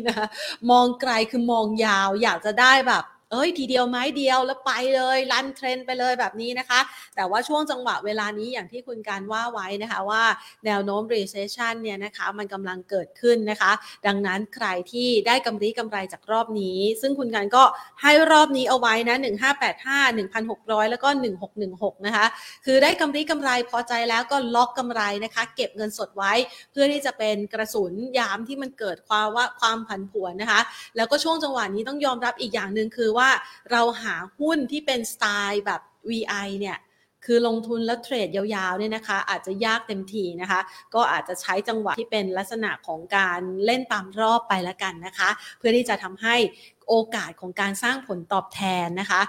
นะคะมองไกลคือมองยาว อยากจะได้แบบ เอ้ยทีเดียวไม้เดียวแล้วไปเลยรันเทรนไปเลยแบบนี้นะคะ แต่ว่าช่วงจังหวะเวลานี้อย่างที่คุณการว่าไว้นะคะว่าแนวโน้ม recession เนี่ยนะคะมันกำลังเกิดขึ้นนะคะ ดังนั้นใครที่ได้กำไรกำไรจากรอบนี้ ซึ่งคุณการก็ให้รอบนี้เอาไว้นะ1585 1,600 แล้วก็ 1616 นะคะ คือได้กำไรกำไรพอใจแล้วก็ล็อกกำไรนะคะ เก็บเงินสดไว้ เพื่อที่จะเป็นกระสุนยามที่มันเกิดความว่าความผันผวนนะคะ แล้วก็ช่วงจังหวะนี้ต้องยอมรับอีกอย่างหนึ่งคือว่าเราหาหุ้นที่เป็นสไตล์แบบ VI เนี่ยคือลงทุนแล้วเทรดยาวๆเนี่ยนะคะอาจจะยากเต็มทีนะคะ ก็อาจจะใช้จังหวะที่เป็นลักษณะของการเล่นตามรอบไปแล้วกันนะคะ เพื่อที่จะทำให้โอกาสของการสร้างผลตอบแทนนะคะ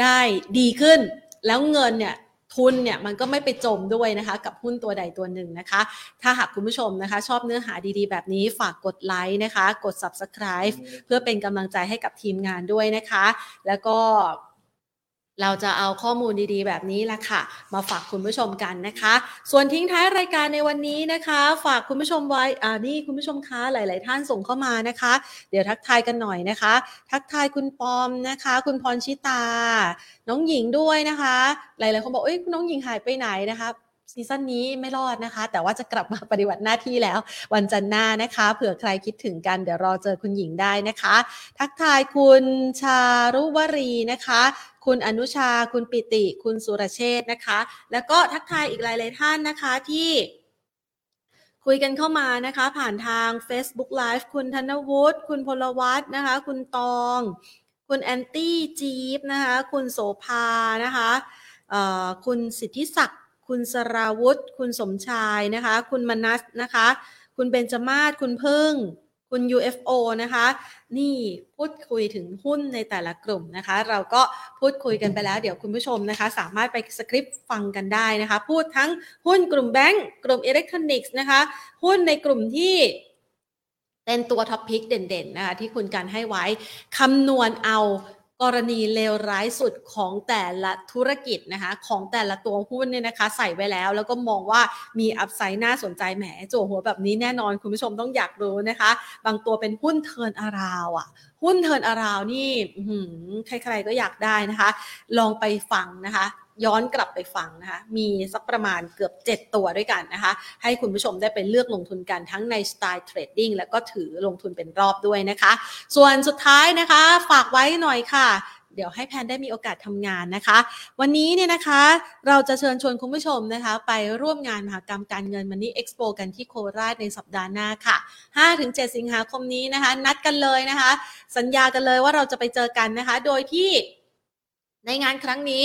ได้ดีขึ้นแล้วเงินเนี่ย ทุนเนี่ยมันก็ไม่ไปจมด้วยนะคะ กับหุ้นตัวใดตัวหนึ่งนะคะ ถ้าหากคุณผู้ชมนะคะ ชอบเนื้อหาดีๆ แบบนี้ฝากกดไลค์นะคะ กด subscribe เพื่อเป็นกำลังใจให้กับทีมงานด้วยนะคะ แล้วก็ เราจะเอาข้อมูลดีๆ แบบนี้แหละค่ะ มาฝากคุณผู้ชมกันนะคะ ส่วนทิ้งท้ายรายการในวันนี้นะคะ ฝากคุณผู้ชมไว้อ่านี่คุณผู้ชมคะหลาย ๆ ท่านส่งเข้ามานะคะ เดี๋ยวทักทายกันหน่อยนะคะ ทักทายคุณปอมนะคะ คุณพรชิตา น้องหญิงด้วยนะคะ หลาย ๆ คนบอกเอ้ยน้องหญิงหายไปไหนนะคะ ซีซั่นนี้ไม่รอดนะคะ แต่ว่าจะกลับมาปฏิบัติหน้าที่แล้ว วันจันทร์หน้านะคะ เผื่อใครคิดถึงกันเดี๋ยวรอเจอคุณหญิงได้นะคะ ทักทายคุณชารุวรีนะคะ คุณอนุชา คุณปิติ คุณสุรเชษนะคะ แล้วก็ทักทายอีกหลายๆท่านนะคะที่คุยกันเข้ามานะคะ ผ่านทาง Facebook Live คุณธนวุฒิคุณพลวัตนะคะ คุณตอง คุณแอนตี้จี๊บนะคะ คุณโสภานะคะคุณสิทธิศักดิ คุณสราวุธ คุณสมชายนะคะ คุณมนัสนะคะ คุณเบนจมาศคุณพึ่ง คุณ UFO นะคะ นี่พูดคุยถึงหุ้นในแต่ละกลุ่มนะคะ เราก็พูดคุยกันไปแล้ว เดี๋ยวคุณผู้ชมนะคะ สามารถไปสคริปต์ฟังกันได้นะคะ พูดทั้งหุ้นกลุ่มแบงก์กลุ่มอิเล็กทรอนิกส์นะคะ หุ้นในกลุ่มที่เป็นตัว top pick เด่นๆนะคะที่คุณการให้ไว้คำนวณเอา กรณีเลวร้ายสุดของแต่ละธุรกิจนะคะ ของแต่ละตัวหุ้นเนี่ยนะคะ ใส่ไว้แล้ว แล้วก็มองว่ามี upside น่าสนใจแหมจั่วหัวแบบนี้แน่นอนคุณผู้ชมต้องอยากรู้นะคะ บางตัวเป็นหุ้น turnaround อะหุ้น turnaround นี่ใครๆก็อยากได้นะคะ ลองไปฟังนะคะ ย้อนกลับไปฟังนะคะ มีสักประมาณเกือบ 7 ตัวด้วยกันนะคะ ให้คุณผู้ชมได้ไปเลือกลงทุนกันทั้งในสไตล์เทรดดิ้งแล้วก็ถือลงทุนเป็นรอบด้วยนะคะ ส่วนสุดท้ายนะคะ ฝากไว้หน่อยค่ะเดี๋ยวให้แพนได้มีโอกาสทำงานนะคะ วันนี้เนี่ยนะคะเราจะเชิญชวนคุณผู้ชมนะคะ ไปร่วมงานมหกรรมการเงินมันนี่เอ็กซ์โปกันที่โคราชในสัปดาห์หน้าค่ะ 5-7 สิงหาคมนี้นะคะ นัดกันเลยนะคะ สัญญากันเลยว่าเราจะไปเจอกันนะคะ โดยที่ ในงานครั้งนี้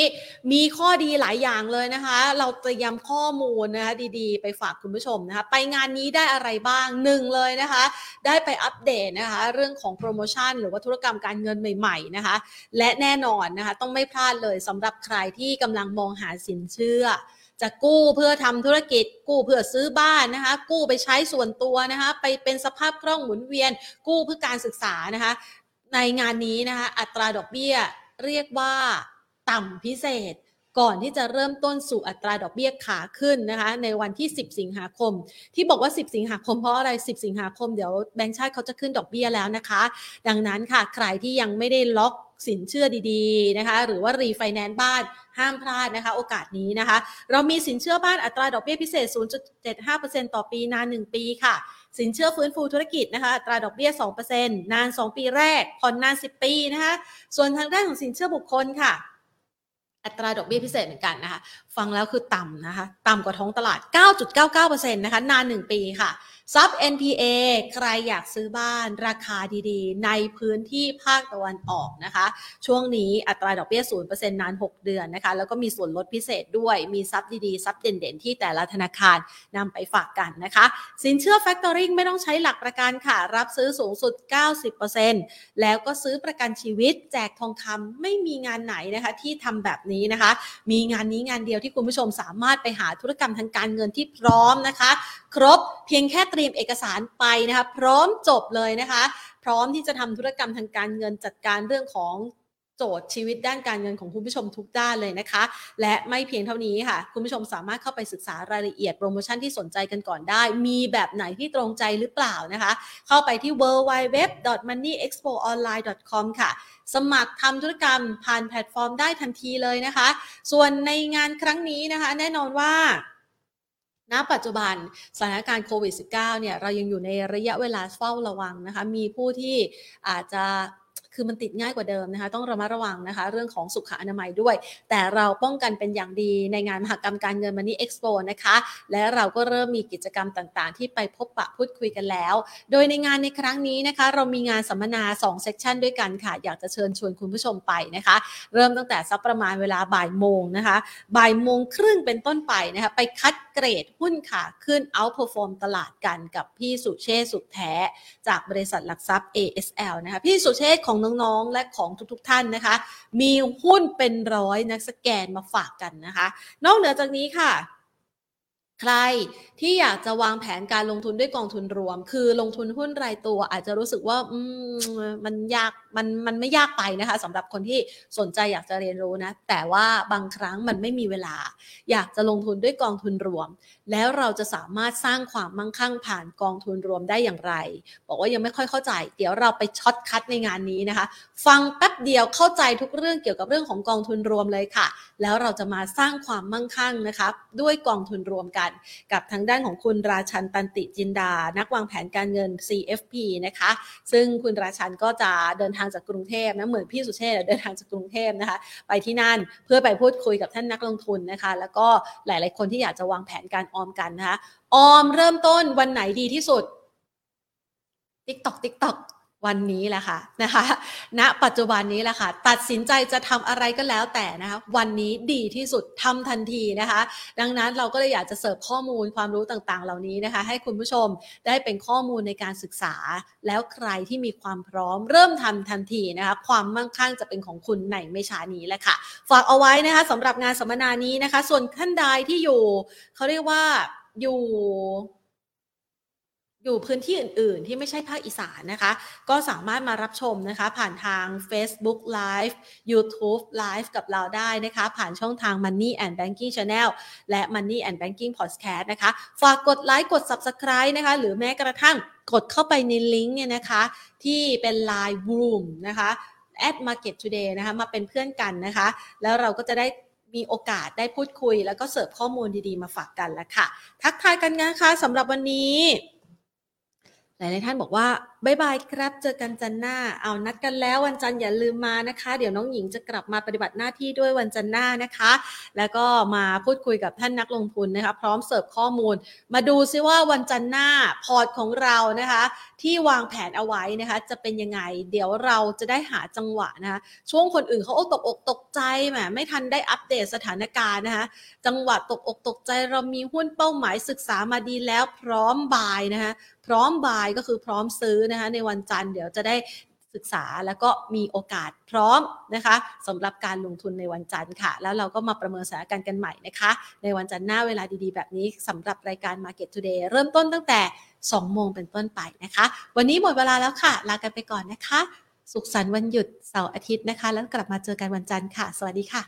มีข้อดีหลายอย่างเลยนะคะ เราเตรียมข้อมูลนะคะดีๆ ไปฝากคุณผู้ชมนะคะ ไปงานนี้ได้อะไรบ้างหนึ่งเลยนะคะ ได้ไปอัปเดตนะคะ เรื่องของโปรโมชั่นหรือว่าธุรกรรมการเงินใหม่ๆนะคะ และแน่นอนนะคะ ต้องไม่พลาดเลยสำหรับใครที่กำลังมองหาสินเชื่อจะกู้เพื่อทำธุรกิจ กู้เพื่อซื้อบ้านนะคะ กู้ไปใช้ส่วนตัวนะคะ ไปเป็นสภาพคล่องหมุนเวียน กู้เพื่อการศึกษานะคะ ในงานนี้นะคะ อัตราดอกเบี้ย เรียกว่าต่ำพิเศษ ก่อนที่จะเริ่มต้นสู่อัตราดอกเบี้ยขาขึ้นนะคะ ในวันที่ 10 สิงหาคม ที่บอกว่า 10 สิงหาคมเพราะอะไร 10 สิงหาคมเดี๋ยวแบงก์ชาติเขาจะขึ้นดอกเบี้ยแล้วนะคะ ดังนั้นค่ะใครที่ยังไม่ได้ล็อกสินเชื่อดีๆนะคะ หรือว่ารีไฟแนนซ์บ้านห้ามพลาดนะคะ โอกาสนี้นะคะ เรามีสินเชื่อบ้านอัตราดอกเบี้ยพิเศษ 0.75%ต่อปีนาน 1 ปีค่ะ สินเชื่อฟื้นฟูธุรกิจนะคะอัตราดอกเบี้ย 2%นาน 2 ปีแรก ผ่อนนาน 10 ปีนะคะส่วนทางด้านของสินเชื่อบุคคลค่ะ อัตราดอกเบี้ยพิเศษเหมือนกันนะคะ ฟังแล้วคือต่ำนะคะ ต่ำกว่าท้องตลาด 9.99%นะคะนาน 1 ปีค่ะ ซับ NPA ใครอยากซื้อบ้านราคาดีๆ ในพื้นที่ภาคตะวันออกนะคะ ช่วงนี้อัตราดอกเบี้ย 0%นาน 6 เดือนนะคะ แล้วก็มีส่วนลดพิเศษด้วย มีซับดีๆ ซับเด่นๆ ที่แต่ละธนาคารนำไปฝากกันนะคะ สินเชื่อ Factoring ไม่ต้องใช้หลักประกันค่ะ รับซื้อสูงสุด 90%แล้วก็ซื้อประกันชีวิต แจกทองคำไม่มีงานไหนนะคะที่ทำแบบนี้นะคะ มีงานนี้งานเดียวที่คุณผู้ชมสามารถไปหาธุรกรรมทางการเงินที่พร้อมนะคะ ครบเพียงแค่เตรียมเอกสารไปนะคะพร้อมจบเลยนะคะ พร้อมที่จะทำธุรกรรมทางการเงินจัดการเรื่องของโจทย์ชีวิตด้านการเงินของคุณผู้ชมทุกด้านเลยนะคะ และไม่เพียงเท่านี้ค่ะ คุณผู้ชมสามารถเข้าไปศึกษารายละเอียดโปรโมชั่นที่สนใจกันก่อนได้ มีแบบไหนที่ตรงใจหรือเปล่านะคะ เข้าไปที่ www.moneyexpoonline.com ค่ะ สมัครทำธุรกรรมผ่านแพลตฟอร์มได้ทันทีเลยนะคะ ส่วนในงานครั้งนี้นะคะ แน่นอนว่า ณปัจจุบันสถานการณ์โควิด -19 เนี่ยเรายังอยู่ในระยะเวลาเฝ้าระวังนะคะ มีผู้ที่อาจจะ คือมันติดง่ายกว่าเดิมนะคะ ต้องระมัดระวังนะคะ เรื่องของสุขอนามัยด้วย แต่เราป้องกันเป็นอย่างดีในงานมหกรรมการเงิน Money Expo นะคะ และเราก็เริ่มมีกิจกรรมต่างๆ ที่ไปพบปะพูดคุยกันแล้ว โดยในงานในครั้งนี้นะคะ เรามีงานสัมมนา2 session ด้วยกันค่ะ อยากจะเชิญชวนคุณผู้ชมไปนะคะ เริ่มตั้งแต่สักประมาณเวลาบ่ายโมงนะคะบ่ายโมงครึ่งเป็นต้นไปนะคะไปคัดเกรดหุ้นค่ะขึ้น outperform ตลาดกันกับพี่สุเชษสุขแท้ จากบริษัทหลักทรัพย์ ASL นะคะพี่สุเชษของน้องๆ และของทุกๆท่านนะคะ มีหุ้นเป็นร้อยนักสแกนมาฝากกันนะคะ นอกเหนือจากนี้ค่ะ ใครที่อยากจะวางแผนการลงทุนด้วยกองทุนรวม คือลงทุนหุ้นรายตัวอาจจะรู้สึกว่ามันยากมันมันไม่ยากไปนะคะสำหรับคนที่สนใจอยากจะเรียนรู้นะ แต่ว่าบางครั้งมันไม่มีเวลา อยากจะลงทุนด้วยกองทุนรวม แล้วเราจะสามารถสร้างความมั่งคั่งผ่านกองทุนรวมได้อย่างไร บอกว่ายังไม่ค่อยเข้าใจ เดี๋ยวเราไป shortcut ในงานนี้นะคะ ฟังแป๊บเดียวเข้าใจทุกเรื่องเกี่ยวกับเรื่องของกองทุนรวมเลยค่ะ แล้วเราจะมาสร้างความมั่งคั่งนะคะ ด้วยกองทุนรวมกันกับทางด้านของคุณราชันตันติจินดา นักวางแผนการเงิน CFP นะคะ ซึ่งคุณราชันก็จะเดินทางจากกรุงเทพนะเหมือนพี่สุเชษเดินทางจากกรุงเทพนะคะ ไปที่นั่นเพื่อไปพูดคุยกับท่านนักลงทุนนะคะ แล้วก็หลาย ๆ คนที่อยากจะวางแผนการออมกันนะคะออมเริ่มต้นวันไหนดีที่สุด tick tock tick tock วันนี้แหละค่ะนะคะณนะปัจจุบันนี้แหละค่ะ ตัดสินใจจะทำอะไรก็แล้วแต่นะคะวันนี้ดีที่สุดทำทันทีนะคะ ดังนั้นเราก็เลยอยากจะเสิร์ฟข้อมูลความรู้ต่างๆ เหล่านี้นะคะ ให้คุณผู้ชมได้เป็นข้อมูลในการศึกษา แล้วใครที่มีความพร้อม เริ่มทำทันทีนะคะ ความมั่งคั่งจะเป็นของคุณในไม่ช้านี้แหละค่ะ ฝากเอาไว้นะคะสำหรับงานสัมมนานี้นะคะ ส่วนท่านใดที่อยู่เขาเรียกว่าอยู่ อยู่พื้นที่อื่น ๆ ที่ไม่ใช่ภาคอีสานนะคะ ก็สามารถมารับชมนะคะ ผ่านทาง Facebook Live YouTube Live กับเราได้นะคะ ผ่านช่องทาง Money and Banking Channel และ Money and Banking Podcast นะคะ ฝากกดไลค์กด Subscribe นะคะ หรือแม้กระทั่งกดเข้าไปในลิงก์เนี่ยนะคะ ที่เป็น Line Room นะคะ at Market Today นะคะ มาเป็นเพื่อนกันนะคะ แล้วเราก็จะได้มีโอกาสได้พูดคุย แล้วก็เสิร์ฟข้อมูลดีๆ มาฝากกันแล้วค่ะ ทักทายกันนะคะสำหรับวันนี้ หลาย ๆ ท่านบอกว่า bye bye ครับ เจอกันจันทร์หน้า เอานัดกันแล้ววันจันทร์อย่าลืมมานะคะ เดี๋ยวน้องหญิงจะกลับมาปฏิบัติหน้าที่ด้วยวันจันทร์หน้านะคะ แล้วก็มาพูดคุยกับท่านนักลงทุนนะคะ พร้อมเสิร์ฟข้อมูล มาดูซิว่าวันจันทร์หน้าพอร์ตของเรานะคะ ที่วางแผนเอาไว้นะคะ จะเป็นยังไง เดี๋ยวเราจะได้หาจังหวะนะคะ ช่วงคนอื่นเขาตกอกตกใจแหมไม่ทันได้อัปเดตสถานการณ์นะคะ จังหวะตกอกตกใจเรามีหุ้นเป้าหมายศึกษามาดีแล้วพร้อมบายนะคะ พร้อมบายก็คือพร้อมซื้อนะคะในวันจันทร์เดี๋ยวจะได้ศึกษาแล้วก็มีโอกาสพร้อมนะคะสำหรับการลงทุนในวันจันทร์ค่ะ แล้วเราก็มาประเมินสถานการณ์กันใหม่นะคะ ในวันจันทร์หน้าเวลาดีๆ แบบนี้สำหรับรายการ Market Today เริ่มต้นตั้งแต่ 2 โมงเป็นต้นไปนะคะ วันนี้หมดเวลาแล้วค่ะ ลากันไปก่อนนะคะ สุขสันต์วันหยุดเสาร์อาทิตย์นะคะ แล้วกลับมาเจอกันวันจันทร์ค่ะ สวัสดีค่ะ